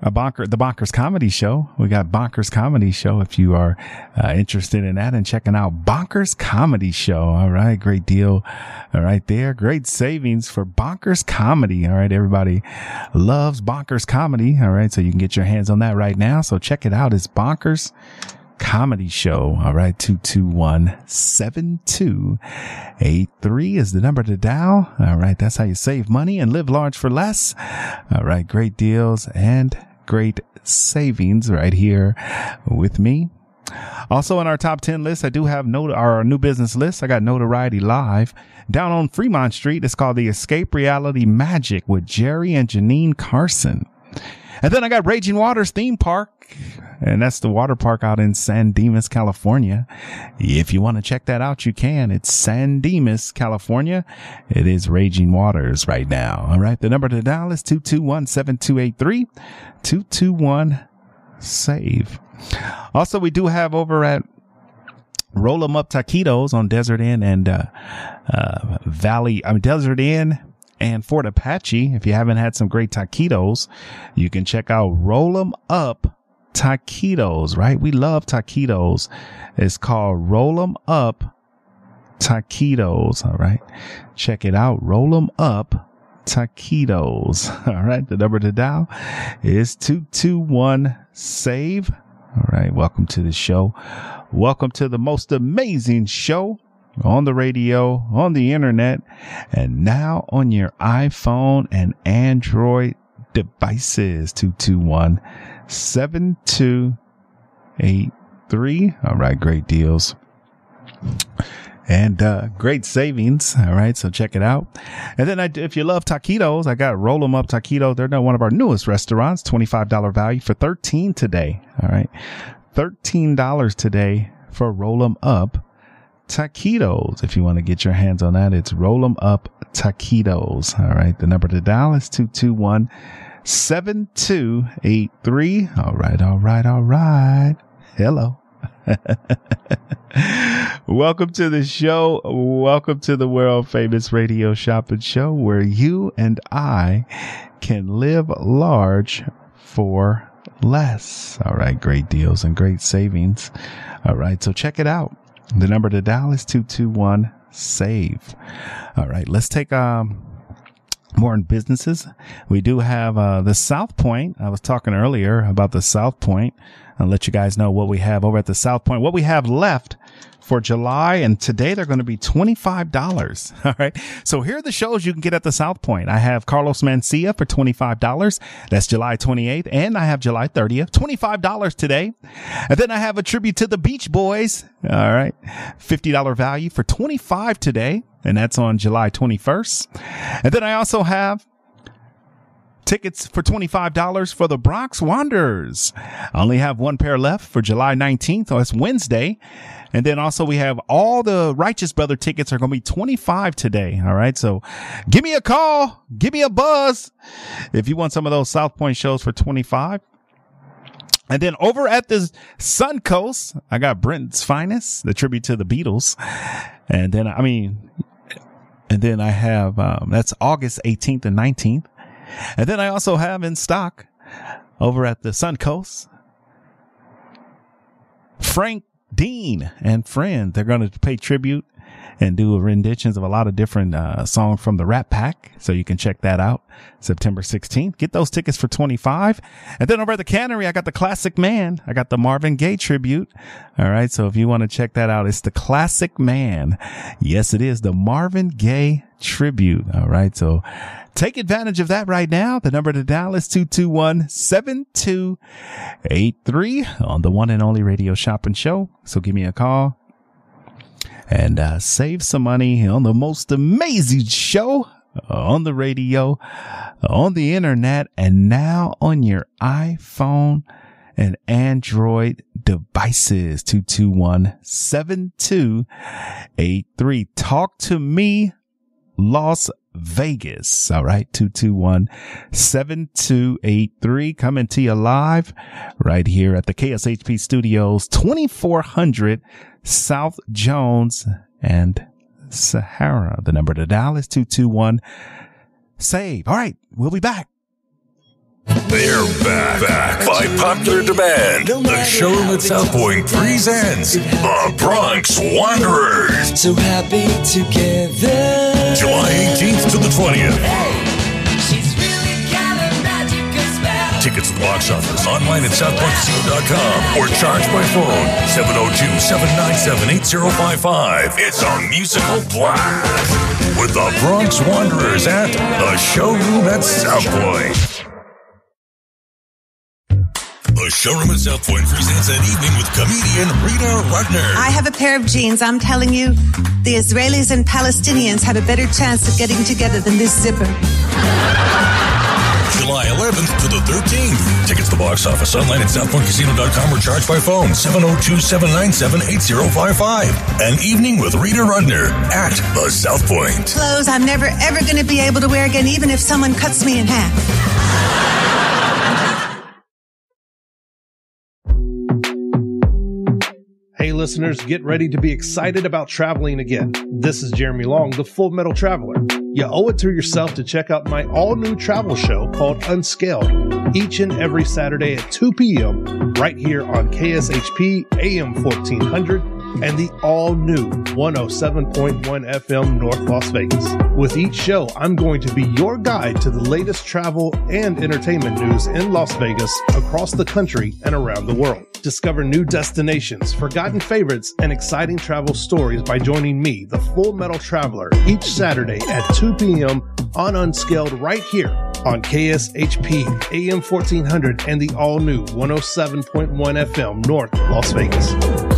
Speaker 2: a bonker the bonkers comedy show. We got bonkers comedy show if you are uh, interested in that and checking out bonkers comedy show. All right great deal all right there. Great savings for bonkers comedy. All right everybody loves bonkers comedy. All right so you can get your hands on that right now. So check it out. It's bonkers comedy show. All right 221 7283 is the number to dial. All right that's how you save money and live large for less. All right great deals and great savings right here with me. Also on our top 10 list, I do have our new business list. I got notoriety live down on Fremont Street. It's called the Escape Reality Magic with Jerry and Janine Carson. And then I got Raging Waters theme park, and that's the water park out in San Dimas, California. If you want to check that out, you can. It's San Dimas, California. It is Raging Waters right now. All right. The number to dial is 221-7283, 221 save. Also, we do have over at Roll 'em up taquitos on Desert Inn and uh, uh, Valley. I mean Desert Inn and Fort Apache. If you haven't had some great taquitos, you can check out Roll 'em Up Taquitos. Right? We love taquitos. It's called Roll 'em Up Taquitos. All right, check it out. Roll 'em Up Taquitos. All right, the number to dial is two two one save. All right, welcome to the show. Welcome to the most amazing show on the radio, on the internet, and now on your iPhone and Android devices. 221 7283. All right, great deals. And uh, great savings. All right, so check it out. And then, I, if you love taquitos, I got Roll 'em Up Taquito. They're one of our newest restaurants. Twenty-five dollar value for thirteen today. All right, thirteen dollars today for Roll 'em Up Taquitos. If you want to get your hands on that, it's Roll 'em Up Taquitos. All right, the number to dial is two two one seven two eight three. All right, all right, all right. Hello. Welcome to the show. Welcome to the world famous radio shopping show where you and I can live large for less. All right. Great deals and great savings. All right. So check it out. The number to dial is 221 save. All right. Let's take, um, more in businesses. We do have uh, the South Point. I was talking earlier about the South Point. I'll let you guys know what we have over at the South Point. What we have left for July and today they're going to be $25. All right. So here are the shows you can get at the South Point. I have Carlos Mencia for $25. That's July 28th. And I have July 30th, $25 today. And then I have a tribute to the Beach Boys. All right. $50 value for 25 today. And that's on July 21st. And then I also have tickets for $25 for the Bronx Wanderers. I only have one pair left for July 19th. Oh, it's Wednesday. And then also we have all the Righteous Brother tickets are going to be 25 today. All right. So give me a call. Give me a buzz. If you want some of those South Point shows for 25. And then over at the Sun Coast, I got Britain's Finest, the tribute to the Beatles. And then, I mean, and then I have, um, that's August 18th and 19th. And then I also have in stock over at the Sun Coast Frank Dean and friend. They're going to pay tribute and do renditions of a lot of different uh, songs from the Rat Pack. So you can check that out September 16th. Get those tickets for 25. And then over at the cannery, I got the classic man. I got the Marvin Gaye tribute. All right. So if you want to check that out, it's the classic man. Yes, it is the Marvin Gaye tribute. All right. So take advantage of that right now. The number to dial is 221-7283 on the one and only radio shopping show. So give me a call and uh, save some money on the most amazing show on the radio, on the internet, and now on your iPhone and Android devices. 221-7283. Talk to me, Las Vegas. All right. 221-7283 coming to you live right here at the KSHP studios, 2400 South Jones and Sahara. The number to dial is 221 save. All right. We'll be back.
Speaker 12: They're back, back by popular demand. The showroom at South Point presents the Bronx Wanderers.
Speaker 13: So happy together.
Speaker 12: July 18th to the 20th.
Speaker 13: She's really.
Speaker 12: Tickets at the box office, online at southpointcasino.com, or charge by phone 702-797-8055. It's a musical blast with the Bronx Wanderers at the showroom at South Point. The showroom at South Point presents an evening with comedian Rita Rudner.
Speaker 14: I have a pair of jeans. I'm telling you, the Israelis and Palestinians have a better chance of getting together than this zipper.
Speaker 12: July 11th to the 13th. Tickets to the box office online at southpointcasino.com or charge by phone 702-797-8055. An evening with Rita Rudner at the South Point.
Speaker 14: Clothes I'm never ever going to be able to wear again, even if someone cuts me in half.
Speaker 11: Listeners, get ready to be excited about traveling again. This is Jeremy Long, the Full Metal Traveler. You owe it to yourself to check out my all new travel show called Unscaled each and every Saturday at 2 p.m. right here on KSHP AM 1400 and the all new 107.1 FM North Las Vegas. With each show, I'm going to be your guide to the latest travel and entertainment news in Las Vegas, across the country, and around the world. Discover new destinations, forgotten favorites, and exciting travel stories by joining me, the Full Metal Traveler, each Saturday at 2 p.m. on Unscaled right here on KSHP AM 1400 and the all new 107.1 FM North Las Vegas.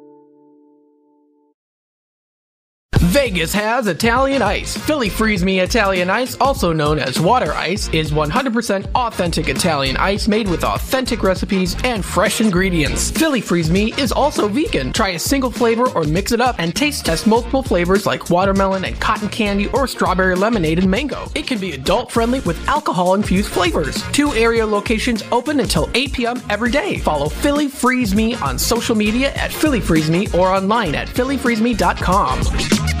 Speaker 23: Vegas has Italian Ice. Philly Freeze Me Italian Ice, also known as water ice, is 100% authentic Italian ice made with authentic recipes and fresh ingredients. Philly Freeze Me is also vegan. Try a single flavor or mix it up and taste test multiple flavors like watermelon and cotton candy or strawberry lemonade and mango. It can be adult friendly with alcohol infused flavors. Two area locations open until 8 p.m. every day. Follow Philly Freeze Me on social media at Philly Freeze Me or online at phillyfreezeme.com.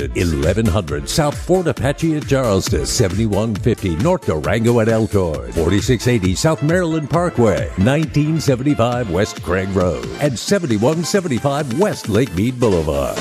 Speaker 1: 1100 South Fort Apache at Charleston, 7150 North Durango at Elkhorn, 4680 South Maryland Parkway, 1975 West Craig Road, and 7175 West Lake Mead Boulevard.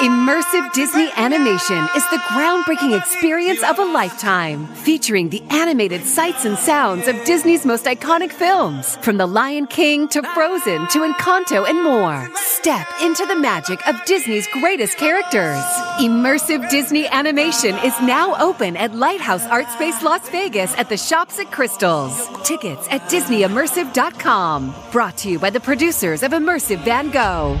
Speaker 16: Immersive Disney animation is the groundbreaking experience of a lifetime, featuring the animated sights and sounds of Disney's most iconic films, from The Lion King to Frozen to Encanto and more. Step into the magic of Disney's greatest characters. Immersive Disney animation is now open at Lighthouse Art Space Las Vegas at the Shops at Crystals. Tickets at DisneyImmersive.com. Brought to you by the producers of Immersive Van Gogh.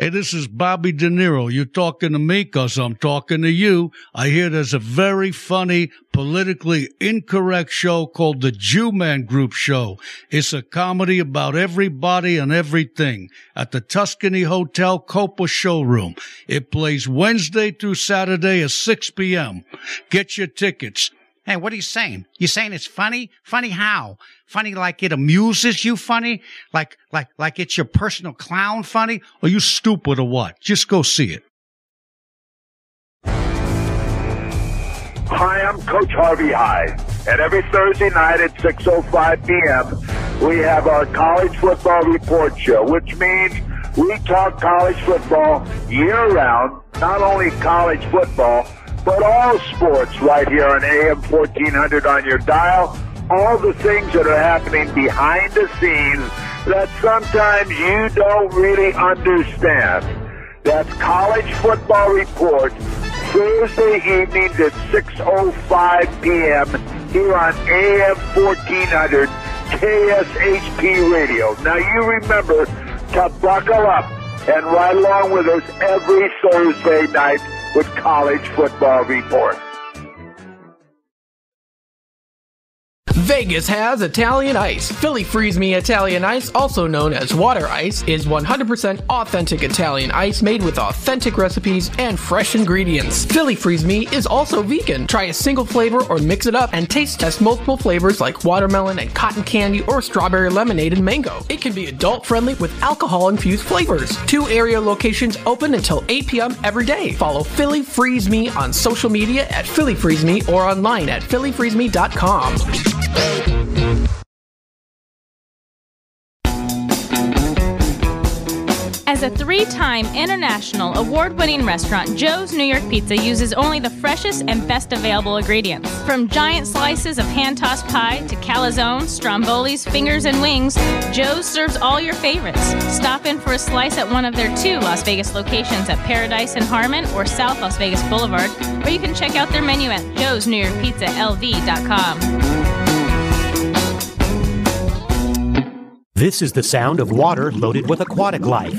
Speaker 17: Hey, this is Bobby De Niro. You talking to me because I'm talking to you. I hear there's a very funny, politically incorrect show called the Jew Man Group Show. It's a comedy about everybody and everything at the Tuscany Hotel Copa Showroom. It plays Wednesday through Saturday at 6 p.m. Get your tickets.
Speaker 18: Hey, what are you saying? You're saying it's funny? Funny how? Funny like it amuses you funny? Like, like, like it's your personal clown funny?
Speaker 17: Are you stupid or what? Just go see it.
Speaker 20: Hi, I'm Coach Harvey High. And every Thursday night at 6.05 p.m., we have our college football report show, which means we talk college football year-round, not only college football, but all sports right here on AM 1400 on your dial. All the things that are happening behind the scenes that sometimes you don't really understand. That's College Football Report, Thursday evenings at 6.05 p.m. here on AM 1400 KSHP Radio. Now you remember to buckle up and ride along with us every Thursday night with College Football Report.
Speaker 23: Vegas has Italian Ice. Philly Freeze Me Italian Ice, also known as water ice, is 100% authentic Italian ice made with authentic recipes and fresh ingredients. Philly Freeze Me is also vegan. Try a single flavor or mix it up and taste test multiple flavors like watermelon and cotton candy or strawberry lemonade and mango. It can be adult friendly with alcohol infused flavors. Two area locations open until 8 p.m. every day. Follow Philly Freeze Me on social media at Philly Freeze Me or online at phillyfreezeme.com.
Speaker 24: As a three time international award winning restaurant, Joe's New York Pizza uses only the freshest and best available ingredients. From giant slices of hand tossed pie to calzone, strombolis, fingers, and wings, Joe's serves all your favorites. Stop in for a slice at one of their two Las Vegas locations at Paradise and Harmon or South Las Vegas Boulevard, or you can check out their menu at joesnewyorkpizzalv.com.
Speaker 25: This is the sound of water loaded with aquatic life.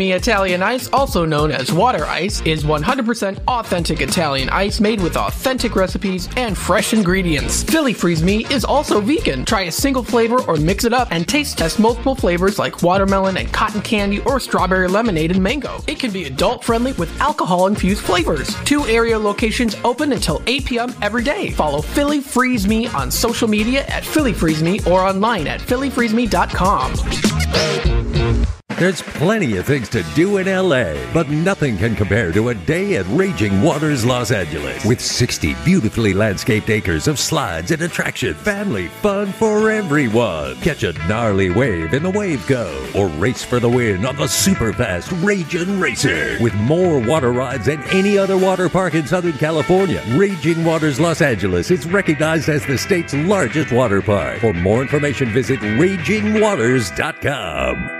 Speaker 23: Me Italian Ice, also known as water ice, is 100% authentic Italian ice made with authentic recipes and fresh ingredients. Philly Freeze Me is also vegan. Try a single flavor or mix it up and taste test multiple flavors like watermelon and cotton candy or strawberry lemonade and mango. It can be adult friendly with alcohol infused flavors. Two area locations open until 8 p.m. every day. Follow Philly Freeze Me on social media at Philly Freeze Me or online at phillyfreezeme.com.
Speaker 1: There's plenty of things to do in LA, but nothing can compare to a day at Raging Waters Los Angeles. With 60 beautifully landscaped acres of slides and attraction, family fun for everyone. Catch a gnarly wave in the Wave Cove, or race for the win on the super fast Raging Racer. With more water rides than any other water park in Southern California, Raging Waters Los Angeles is recognized as the state's largest water park. For more information, visit ragingwaters.com.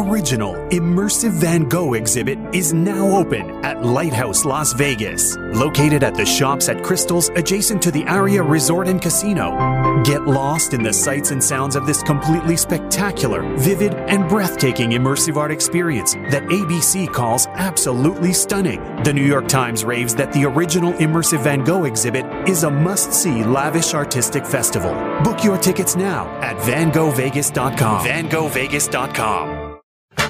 Speaker 26: Original immersive Van Gogh exhibit is now open at Lighthouse Las Vegas, located at the shops at Crystals adjacent to the Aria Resort and Casino. Get lost in the sights and sounds of this completely spectacular, vivid, and breathtaking immersive art experience that ABC calls absolutely stunning. The New York Times raves that the original immersive Van Gogh exhibit is a must see lavish artistic festival. Book your tickets now at vangovegas.com. vangovegas.com.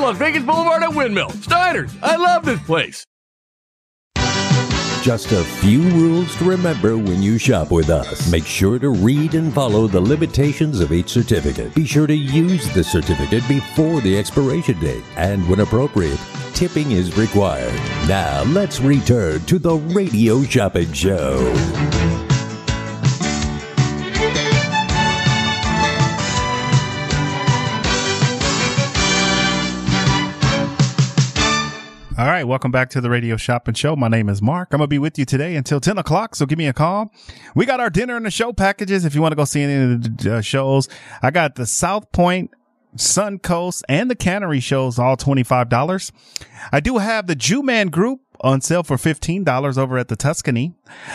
Speaker 27: Las Vegas Boulevard at Windmill. Steiner's, I love this place.
Speaker 1: Just a few rules to remember when you shop with us. Make sure to read and follow the limitations of each certificate. Be sure to use the certificate before the expiration date. And when appropriate, tipping is required. Now, let's return to the Radio Shopping Show.
Speaker 2: All right, welcome back to the Radio Shopping Show. My name is Mark. I'm gonna be with you today until 10 o'clock, so give me a call. We got our dinner and the show packages if you want to go see any of the uh, shows. I got the South Point, Sun Coast, and the Cannery shows, all $25. I do have the Jew Man Group on sale for $15 over at the Tuscany.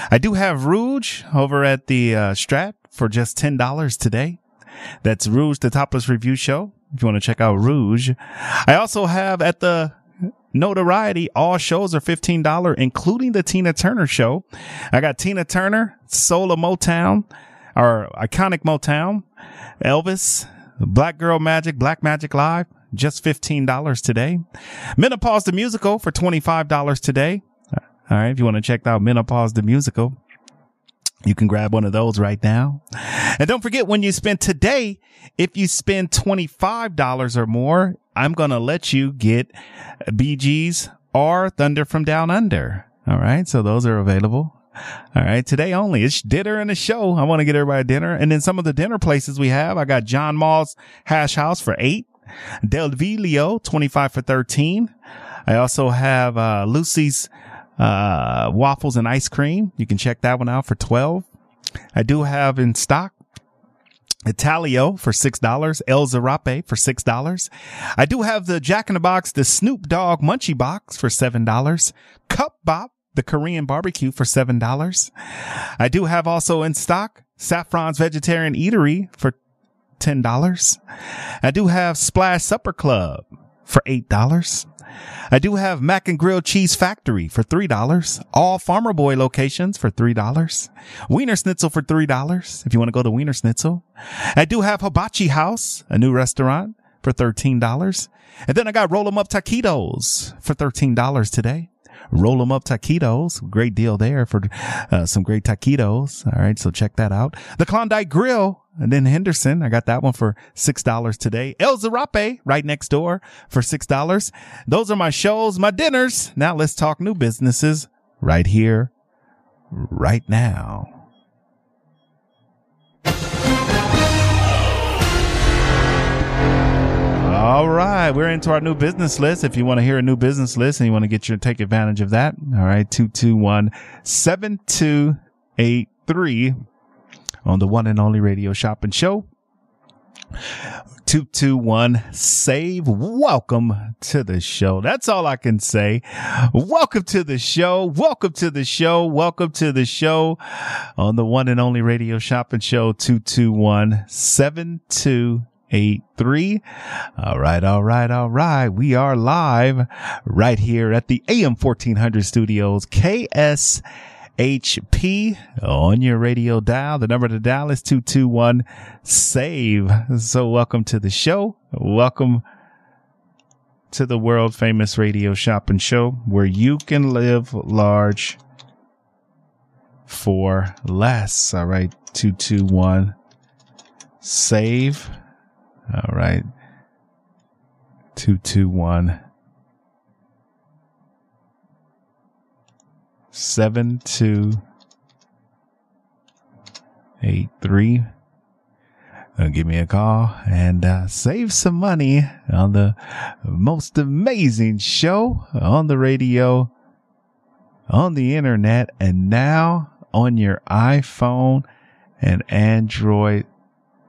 Speaker 2: I do have Rouge over at the uh, Strat for just $10 today. That's Rouge, the topless revue show. If you want to check out Rouge, I also have at the notoriety. All shows are $15, including the Tina Turner show. I got Tina Turner, Soul of Motown, or Iconic Motown, Elvis, Black Girl Magic, Black Magic Live, just $15 today. Menopause the Musical for $25 today. All right. If you want to check out Menopause the Musical, you can grab one of those right now. And don't forget when you spend today, if you spend $25 or more, I'm going to let you get Bee Gees or Thunder from Down Under. All right. So those are available. All right. Today only. It's dinner and a show. I want to get everybody dinner. And then some of the dinner places we have, I got John Mall's Hash House for eight, Del Vilio, 25 for 13. I also have, uh, Lucy's, uh, waffles and ice cream. You can check that one out for 12. I do have in stock Italio for $6, El Zarape for $6. I do have the Jack in the Box, the Snoop Dogg Munchie Box for $7. Cup Bop, the Korean barbecue for $7. I do have also in stock Saffron's Vegetarian Eatery for $10. I do have Splash Supper Club for $8. I do have Mac and Grill Cheese Factory for $3. All Farmer Boy locations for $3. Wienerschnitzel for $3 if you want to go to Wienerschnitzel. I do have Hibachi House, a new restaurant for $13. And then I got Roll 'em Up Taquitos for $13 today. Roll 'em up taquitos. Great deal there for uh, some great taquitos. All right. So check that out. The Klondike Grill and then Henderson. I got that one for $6 today. El Zarape right next door for $6. Those are my shows, my dinners. Now let's talk new businesses right here, right now. All right, we're into our new business list. If you want to hear a new business list and you want to get your take advantage of that, all right, 221 7283 on the one and only radio shopping show. 221 save. Welcome to the show. That's all I can say. Welcome to the show. Welcome to the show. Welcome to the show on the one and only radio shopping show 221 7283. All right. All right. All right. We are live right here at the AM 1400 studios. KSHP on your radio dial. The number to dial is 221 save. So welcome to the show. Welcome to the world famous radio shopping show where you can live large for less. All right. 221 save. All right. 221 seven two eight three. Uh, give me a call and uh, save some money on the most amazing show on the radio, on the internet, and now on your iPhone and Android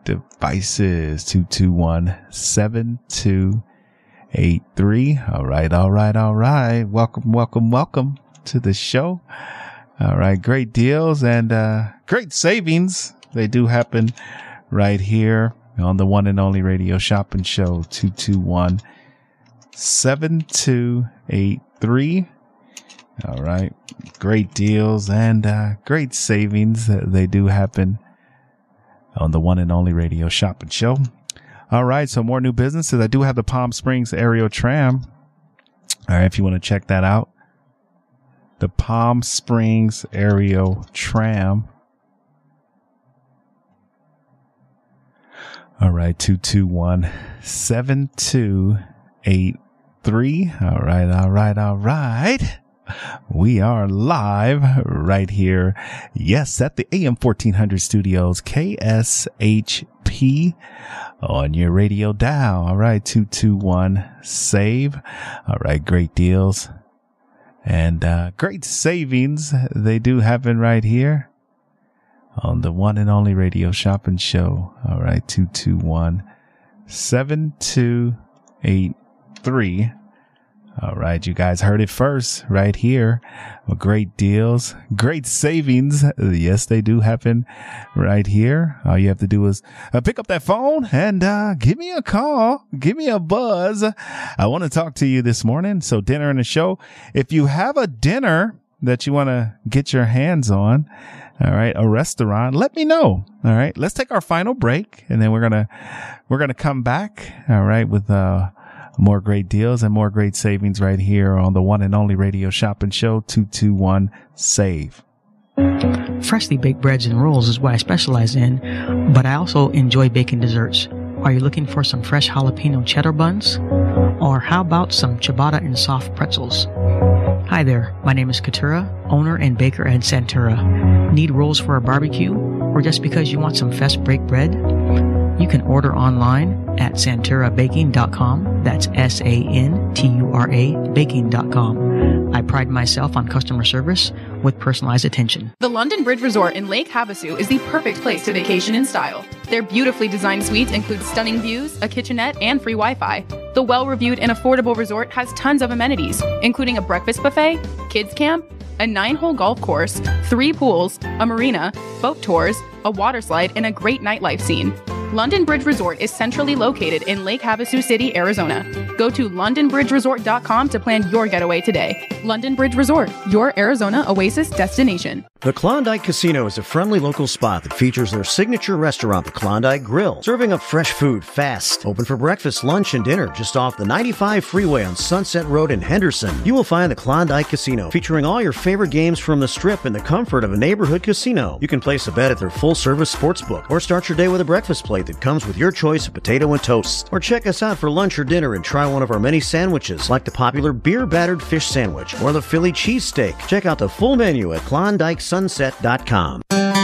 Speaker 2: devices. 221 7283. All right, all right, all right. Welcome, welcome, welcome to the show. All right. Great deals and uh, great savings. They do happen right here on the one and only radio shopping show 221 7283. All right. Great deals and uh, great savings. They do happen on the one and only radio shopping show. All right. So more new businesses. I do have the Palm Springs Aerial Tram. All right. If you want to check that out, the Palm Springs Aerial Tram. All right. 221 7283. All right. All right. All right. We are live right here. Yes, at the AM 1400 studios, KSHP on your radio dial. All right. 221 save. All right. Great deals and uh, great savings. They do happen right here on the one and only radio shopping show. All right. 221 7283. All right, you guys heard it first right here. Great deals, great savings. Yes, they do happen right here. All you have to do is uh, pick up that phone and uh, give me a call, give me a buzz. I want to talk to you this morning. So dinner and a show. If you have a dinner that you want to get your hands on, all right, a restaurant, let me know. All right, let's take our final break and then we're to, we're to come back. All right, with, uh, more great deals and more great savings right here on the one and only radio shopping show 221 save.
Speaker 28: Freshly baked breads and rolls is what I specialize in, but I also enjoy baking desserts. Are you looking for some fresh jalapeno cheddar buns? Or how about some ciabatta and soft pretzels? Hi there, my name is Katura, owner and baker at Santura. Need rolls for a barbecue? Or just because you want some fresh break bread? You can order online at santurabaking.com. That's S A N T U R A baking.com. I pride myself on customer service with personalized attention.
Speaker 29: The London Bridge Resort in Lake Havasu is the perfect place to vacation in style. Their beautifully designed suites include stunning views, a kitchenette, and free Wi Fi. The well reviewed and affordable resort has tons of amenities, including a breakfast buffet, kids camp, a nine hole golf course, three pools, a marina, boat tours, a water slide, and a great nightlife scene. London Bridge Resort is centrally located in Lake Havasu City, Arizona. Go to londonbridgeresort.com to plan your getaway today. London Bridge Resort, your Arizona oasis destination.
Speaker 30: The Klondike Casino is a friendly local spot that features their signature restaurant, the Klondike Grill, serving up fresh food fast. Open for breakfast, lunch, and dinner just off the 95 freeway on Sunset Road in Henderson. You will find the Klondike Casino featuring all your favorite games from the strip in the comfort of a neighborhood casino. You can place a bet at their full service sports book or start your day with a breakfast plate that comes with your choice of potato and toast. Or check us out for lunch or dinner and try one of our many sandwiches like the popular beer battered fish sandwich or the Philly cheesesteak. Check out the full menu at klondikesunset.com.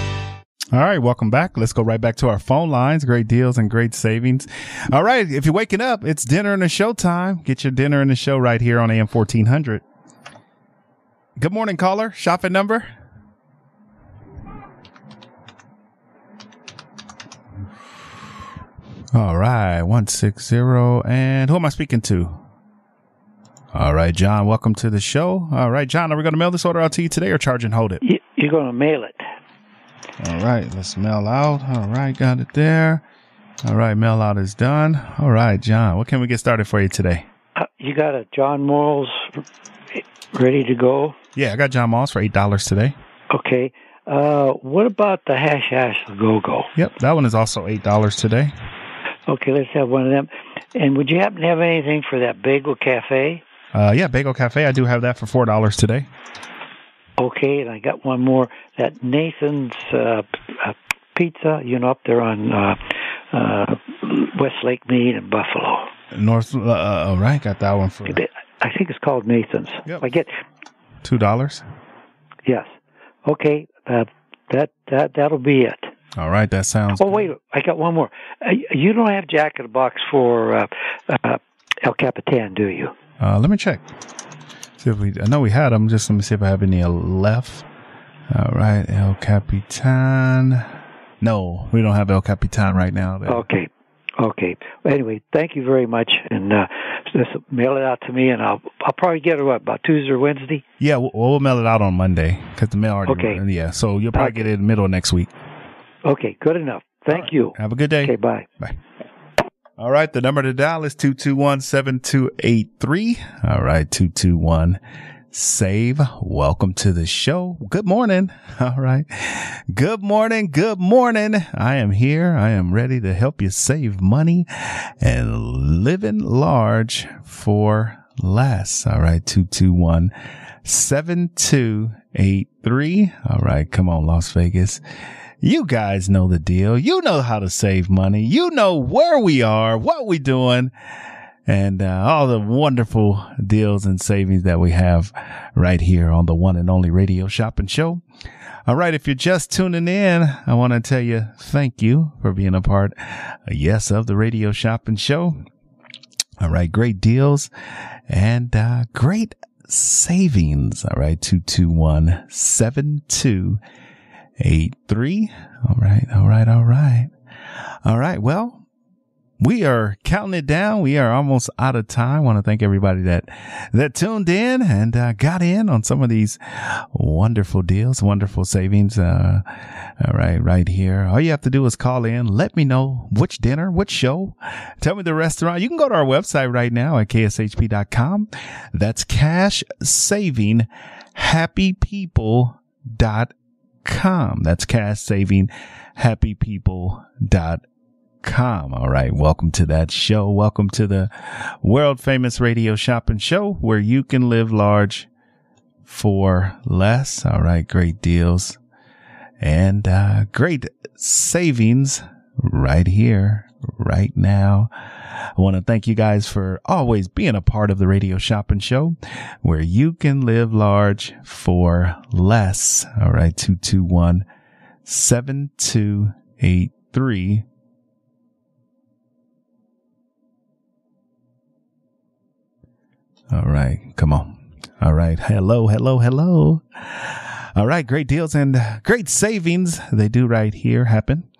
Speaker 2: All right, welcome back. Let's go right back to our phone lines. Great deals and great savings. All right, if you're waking up, it's dinner and the show time. Get your dinner and the show right here on AM 1400. Good morning, caller. Shopping number? All right, 160. And who am I speaking to? All right, John, welcome to the show. All right, John, are we going to mail this order out to you today or charge and hold it?
Speaker 31: You're going to mail it.
Speaker 2: All right, let's mail out. All right, got it there. All right, mail out is done. All right, John, what can we get started for you today?
Speaker 31: Uh, you got a John Morals ready to go?
Speaker 2: Yeah, I got John Moss for eight dollars today.
Speaker 31: Okay. Uh, what about the hash hash go go?
Speaker 2: Yep, that one is also eight dollars today.
Speaker 31: Okay, let's have one of them. And would you happen to have anything for that Bagel Cafe?
Speaker 2: Uh, yeah, Bagel Cafe, I do have that for four dollars today.
Speaker 31: Okay, and I got one more. That Nathan's uh, uh, Pizza, you know, up there on uh, uh, West Lake Mead and Buffalo.
Speaker 2: North, uh, all right, got that one for
Speaker 31: I think it's called Nathan's. I get
Speaker 2: two dollars.
Speaker 31: yes. Okay, uh, that that that'll be it.
Speaker 2: All right, that sounds.
Speaker 31: Oh wait, I got one more. Uh, you don't have Jack in the Box for uh, uh, El Capitan, do you?
Speaker 2: Uh, let me check. See if we. I know we had them. Just let me see if I have any left. All right, El Capitan. No, we don't have El Capitan right now.
Speaker 31: Okay. Okay. Anyway, thank you very much, and uh, just mail it out to me, and I'll I'll probably get it what about Tuesday or Wednesday.
Speaker 2: Yeah, we'll, we'll mail it out on Monday because the mail already.
Speaker 31: Okay.
Speaker 2: Yeah, so you'll probably get it in the middle of next week.
Speaker 31: Okay, good enough. Thank you.
Speaker 2: Have a good day.
Speaker 31: Okay, bye.
Speaker 2: Bye. All right, the number to dial is 221-7283. All right, 221 save. Welcome to the show. Good morning. All right. Good morning. Good morning. I am here. I am ready to help you save money and living large for less. All right. 221 7283. All right. Come on, Las Vegas. You guys know the deal. You know how to save money. You know where we are, what we're doing, and uh, all the wonderful deals and savings that we have right here on the one and only radio shopping show. All right. If you're just tuning in, I want to tell you thank you for being a part, yes, of the radio shopping show. All right. Great deals and uh, great savings. All right. 221 7283. All right. All right. All right. All right. Well, we are counting it down. We are almost out of time. I want to thank everybody that that tuned in and uh, got in on some of these wonderful deals, wonderful savings. Uh, all right, right here. All you have to do is call in. Let me know which dinner, which show. Tell me the restaurant. You can go to our website right now at kshp.com. That's cash saving happy people That's cash saving happy people.com com. All right. Welcome to that show. Welcome to the world famous radio shopping show where you can live large for less. All right. Great deals and uh, great savings right here, right now. I want to thank you guys for always being a part of the radio shopping show where you can live large for less. All right. 221 7283 All right. Come on. All right. Hello, hello, hello. All right, great deals and great savings. They do right here happen.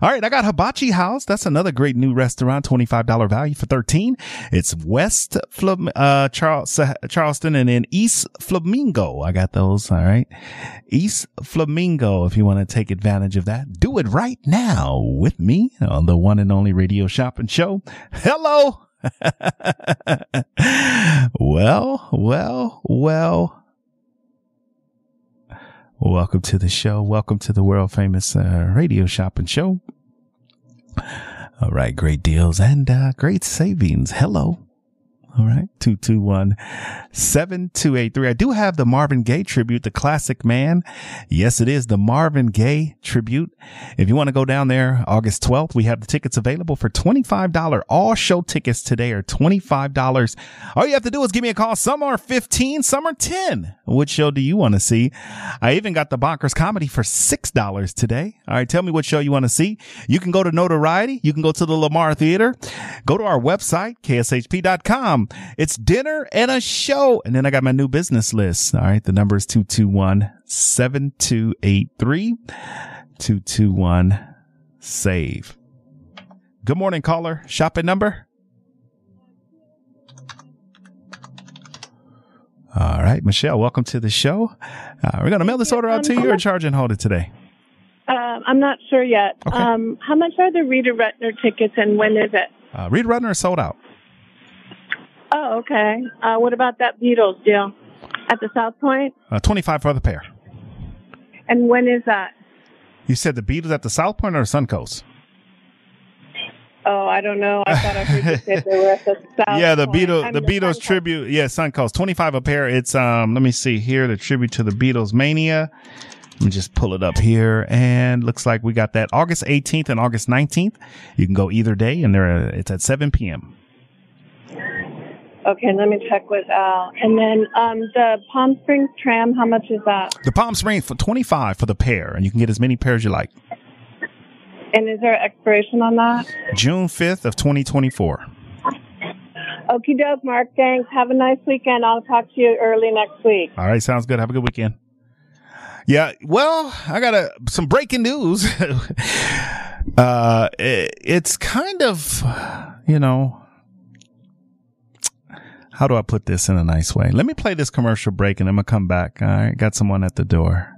Speaker 2: All right, I got Hibachi House. That's another great new restaurant, $25 value for 13. It's West Flam- uh, Charles- Charleston and then East Flamingo. I got those. All right. East Flamingo. If you want to take advantage of that, do it right now with me on the one and only radio shopping show. Hello. well, well, well. Welcome to the show. Welcome to the world famous uh, radio shopping show. All right, great deals and uh, great savings. Hello. All right. 221 7283. I do have the Marvin Gaye tribute, the classic man. Yes, it is the Marvin Gaye tribute. If you want to go down there August 12th, we have the tickets available for $25. All show tickets today are $25. All you have to do is give me a call. Some are 15, some are 10. Which show do you want to see? I even got the Bonkers comedy for $6 today. All right. Tell me what show you want to see. You can go to Notoriety. You can go to the Lamar Theater. Go to our website, kshp.com. It's dinner and a show. And then I got my new business list. All right. The number is 221 7283 221 save. Good morning, caller. Shopping number. All right, Michelle, welcome to the show. Uh, we're going to mail this order out to you or charge and hold it today.
Speaker 32: Um, I'm not sure yet. Um, how much are the Rita Rudner tickets and when is it?
Speaker 2: Uh, Rita Rudner is sold out.
Speaker 32: Oh, okay. Uh, what about that Beatles deal at the South Point?
Speaker 2: Uh, 25 for the pair.
Speaker 32: And when is that?
Speaker 2: You said the Beatles at the South Point or Suncoast?
Speaker 32: Oh, I don't know. I thought I heard you say they were at the South
Speaker 2: yeah, the
Speaker 32: Point.
Speaker 2: Beatles, the Beatles tribute. Yeah, Suncoast, 25 a pair. It's, um, let me see here, the tribute to the Beatles Mania. Let me just pull it up here and looks like we got that August 18th and August 19th. You can go either day and there, it's at 7 p.m.
Speaker 32: Okay, let me check with Al. And then um, the Palm Springs tram, how much is that?
Speaker 2: The Palm Springs for 25 for the pair and you can get as many pairs you like.
Speaker 32: And is there an expiration on that?
Speaker 2: June 5th of 2024.
Speaker 32: Okie doke, Mark. Thanks. Have a nice weekend. I'll talk to you early next week.
Speaker 2: All right, sounds good. Have a good weekend. Yeah, well, I got a some breaking news. uh, it, it's kind of, you know, how do I put this in a nice way? Let me play this commercial break and I'm gonna come back. Right, got someone at the door.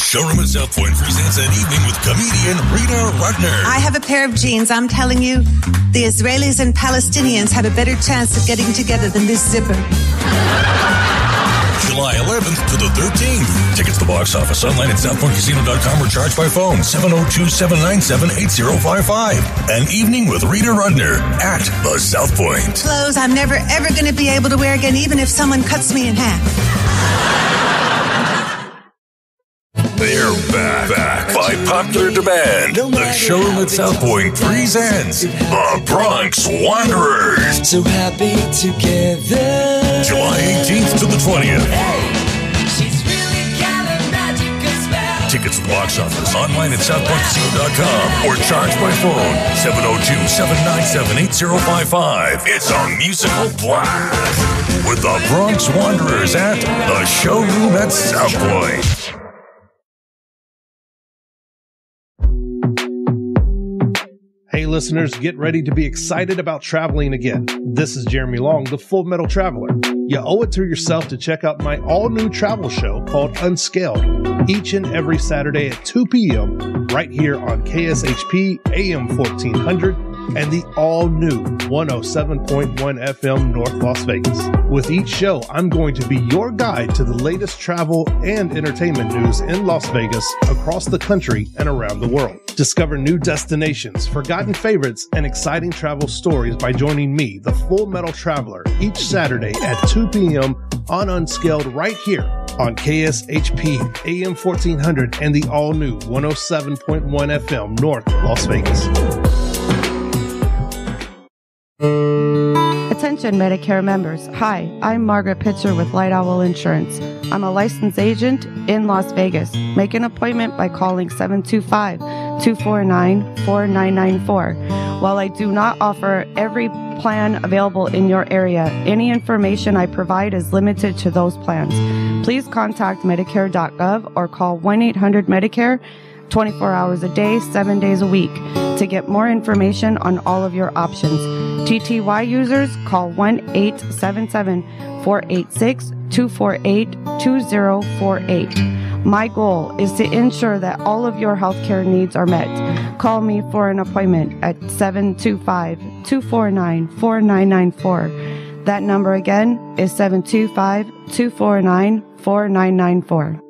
Speaker 12: Showroom at South Point presents an evening with comedian Rita Rudner.
Speaker 14: I have a pair of jeans. I'm telling you, the Israelis and Palestinians have a better chance of getting together than this zipper.
Speaker 12: July 11th to the 13th. Tickets to the box office online at southpointcasino.com or charged by phone 702-797-8055. An evening with Rita Rudner at the South Point.
Speaker 14: Clothes I'm never ever going to be able to wear again, even if someone cuts me in half.
Speaker 12: They're back, back by popular demand. The showroom at South Point presents the Bronx Wanderers. So happy together. July 18th to the 20th. Tickets to the box office online at southpointcasino.com or charged by phone 702-797-8055. It's a musical blast with the Bronx Wanderers at the showroom at South Point.
Speaker 11: Listeners, get ready to be excited about traveling again. This is Jeremy Long, the Full Metal Traveler. You owe it to yourself to check out my all new travel show called Unscaled each and every Saturday at 2 p.m. right here on KSHP AM 1400 and the all new 107.1 FM North Las Vegas. With each show, I'm going to be your guide to the latest travel and entertainment news in Las Vegas, across the country, and around the world. Discover new destinations, forgotten favorites, and exciting travel stories by joining me, the Full Metal Traveler, each Saturday at 2 p.m. on Unscaled right here on KSHP AM 1400 and the all new 107.1 FM North Las Vegas.
Speaker 15: Attention Medicare members. Hi, I'm Margaret Pitcher with Light Owl Insurance. I'm a licensed agent in Las Vegas. Make an appointment by calling 725 249 4994. While I do not offer every plan available in your area, any information I provide is limited to those plans. Please contact Medicare.gov or call 1 800 Medicare 24 hours a day, 7 days a week to get more information on all of your options. TTY users call 1 877 486 248 2048. My goal is to ensure that all of your healthcare needs are met. Call me for an appointment at 725 249 4994. That number again is 725 249 4994.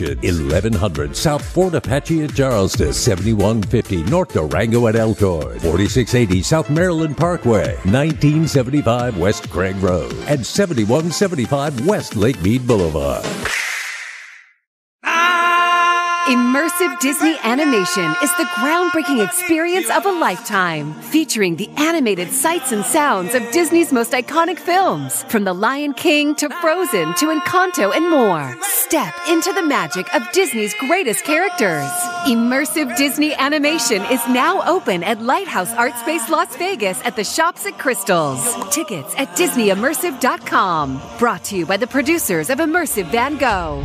Speaker 1: 1100 South Fort Apache at Charleston, 7150 North Durango at Elkhorn, 4680 South Maryland Parkway, 1975 West Craig Road, and 7175 West Lake Mead Boulevard.
Speaker 33: Immersive Disney animation is the groundbreaking experience of a lifetime, featuring the animated sights and sounds of Disney's most iconic films, from The Lion King to Frozen to Encanto and more. Step into the magic of Disney's greatest characters. Immersive Disney animation is now open at Lighthouse Art Space Las Vegas at the Shops at Crystals. Tickets at DisneyImmersive.com. Brought to you by the producers of Immersive Van Gogh.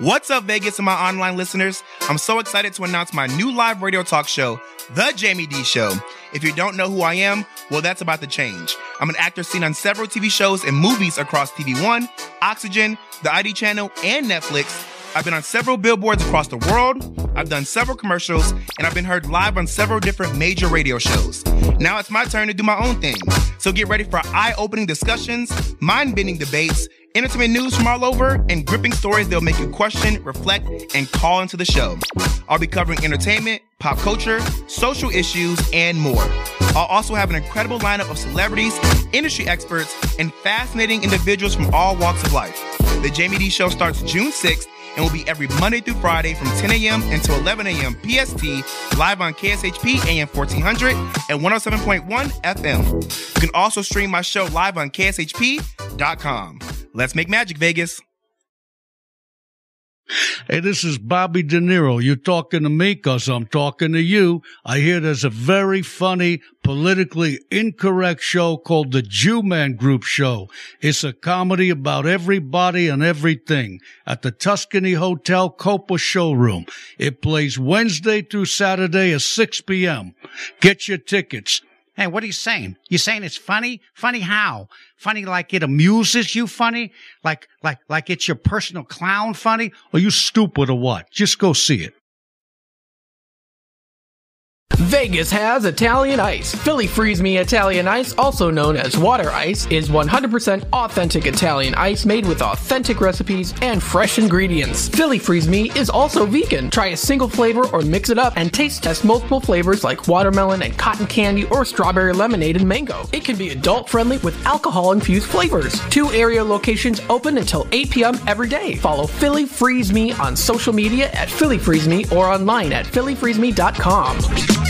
Speaker 19: What's up, Vegas and my online listeners? I'm so excited to announce my new live radio talk show, The Jamie D Show. If you don't know who I am, well, that's about to change. I'm an actor seen on several TV shows and movies across TV One, Oxygen, the ID channel, and Netflix. I've been on several billboards across the world. I've done several commercials, and I've been heard live on several different major radio shows. Now it's my turn to do my own thing. So get ready for eye opening discussions, mind bending debates, entertainment news from all over, and gripping stories that'll make you question, reflect, and call into the show. I'll be covering entertainment, pop culture, social issues, and more. I'll also have an incredible lineup of celebrities, industry experts, and fascinating individuals from all walks of life. The Jamie D Show starts June 6th and will be every Monday through Friday from 10 a.m. until 11 a.m. PST, live on KSHP AM 1400 and 107.1 FM. You can also stream my show live on KSHP.com. Let's make magic, Vegas.
Speaker 17: Hey, this is Bobby De Niro. You talking to me because I'm talking to you. I hear there's a very funny, politically incorrect show called The Jew Man Group Show. It's a comedy about everybody and everything at the Tuscany Hotel Copa Showroom. It plays Wednesday through Saturday at 6 p.m. Get your tickets.
Speaker 18: Hey, what are you saying? You're saying it's funny? Funny how? Funny like it amuses you funny? Like, like, like it's your personal clown funny?
Speaker 17: Are you stupid or what? Just go see it.
Speaker 23: Vegas has Italian Ice. Philly Freeze Me Italian Ice, also known as water ice, is 100% authentic Italian ice made with authentic recipes and fresh ingredients. Philly Freeze Me is also vegan. Try a single flavor or mix it up and taste test multiple flavors like watermelon and cotton candy or strawberry lemonade and mango. It can be adult friendly with alcohol infused flavors. Two area locations open until 8 p.m. every day. Follow Philly Freeze Me on social media at Philly Freeze Me or online at phillyfreezeme.com.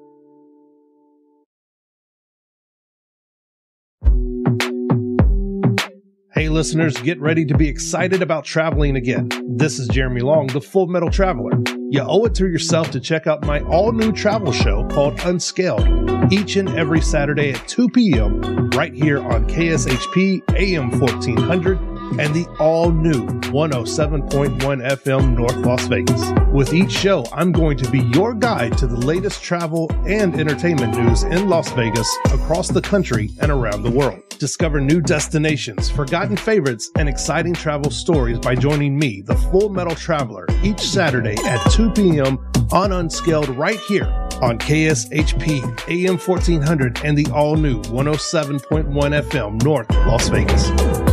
Speaker 11: Hey, listeners, get ready to be excited about traveling again. This is Jeremy Long, the Full Metal Traveler. You owe it to yourself to check out my all new travel show called Unscaled each and every Saturday at 2 p.m. right here on KSHP AM 1400 and the all new 107.1 FM North Las Vegas. With each show, I'm going to be your guide to the latest travel and entertainment news in Las Vegas, across the country, and around the world. Discover new destinations, forgotten favorites, and exciting travel stories by joining me, the Full Metal Traveler, each Saturday at 2 p.m. on Unscaled right here on KSHP AM 1400 and the all new 107.1 FM North Las Vegas.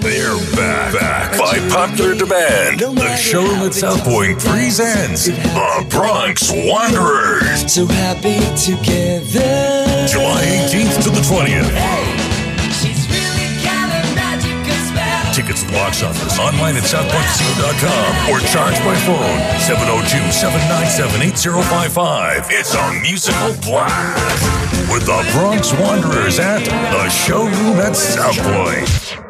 Speaker 12: They're back, back by popular demand. The show that South Point presents the Bronx Wanderers.
Speaker 13: So happy together.
Speaker 12: July 18th to the 20th. hey Tickets at box office, online at southpointcasino.com, or charged by phone 702 797 8055. It's a musical blast with the Bronx Wanderers at the showroom at South Point.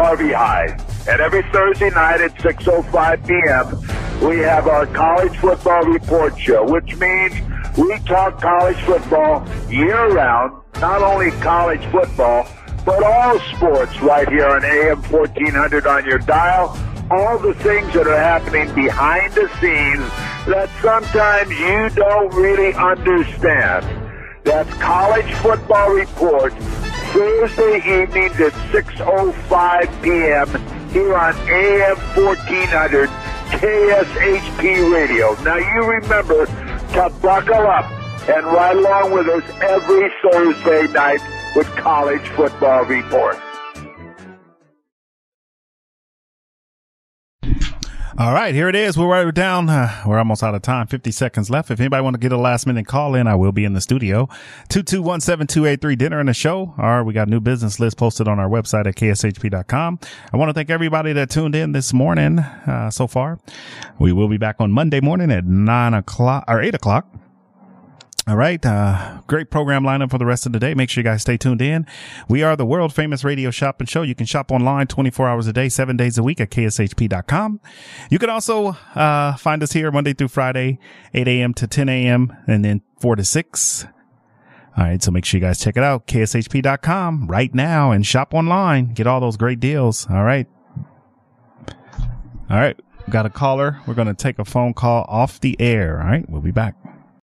Speaker 20: Harvey High, and every Thursday night at 6.05 p.m., we have our college football report show, which means we talk college football year-round, not only college football, but all sports right here on AM 1400 on your dial, all the things that are happening behind the scenes that sometimes you don't really understand. That's College Football Report, Thursday evenings at 6.05 p.m. here on AM 1400 KSHP Radio. Now you remember to buckle up and ride along with us every Thursday night with College Football Report.
Speaker 2: All right, here it is. We're right down. Uh, we're almost out of time. 50 seconds left. If anybody want to get a last minute call in, I will be in the studio. 221-7283 dinner in the show. All right, we got a new business list posted on our website at kshp.com. I want to thank everybody that tuned in this morning, uh, so far. We will be back on Monday morning at nine o'clock or eight o'clock. All right. Uh, great program lineup for the rest of the day. Make sure you guys stay tuned in. We are the world famous radio shop and show. You can shop online 24 hours a day, seven days a week at kshp.com. You can also, uh, find us here Monday through Friday, 8 a.m. to 10 a.m. and then 4 to 6. All right. So make sure you guys check it out. kshp.com right now and shop online. Get all those great deals. All right. All right. Got a caller. We're going to take a phone call off the air. All right. We'll be back.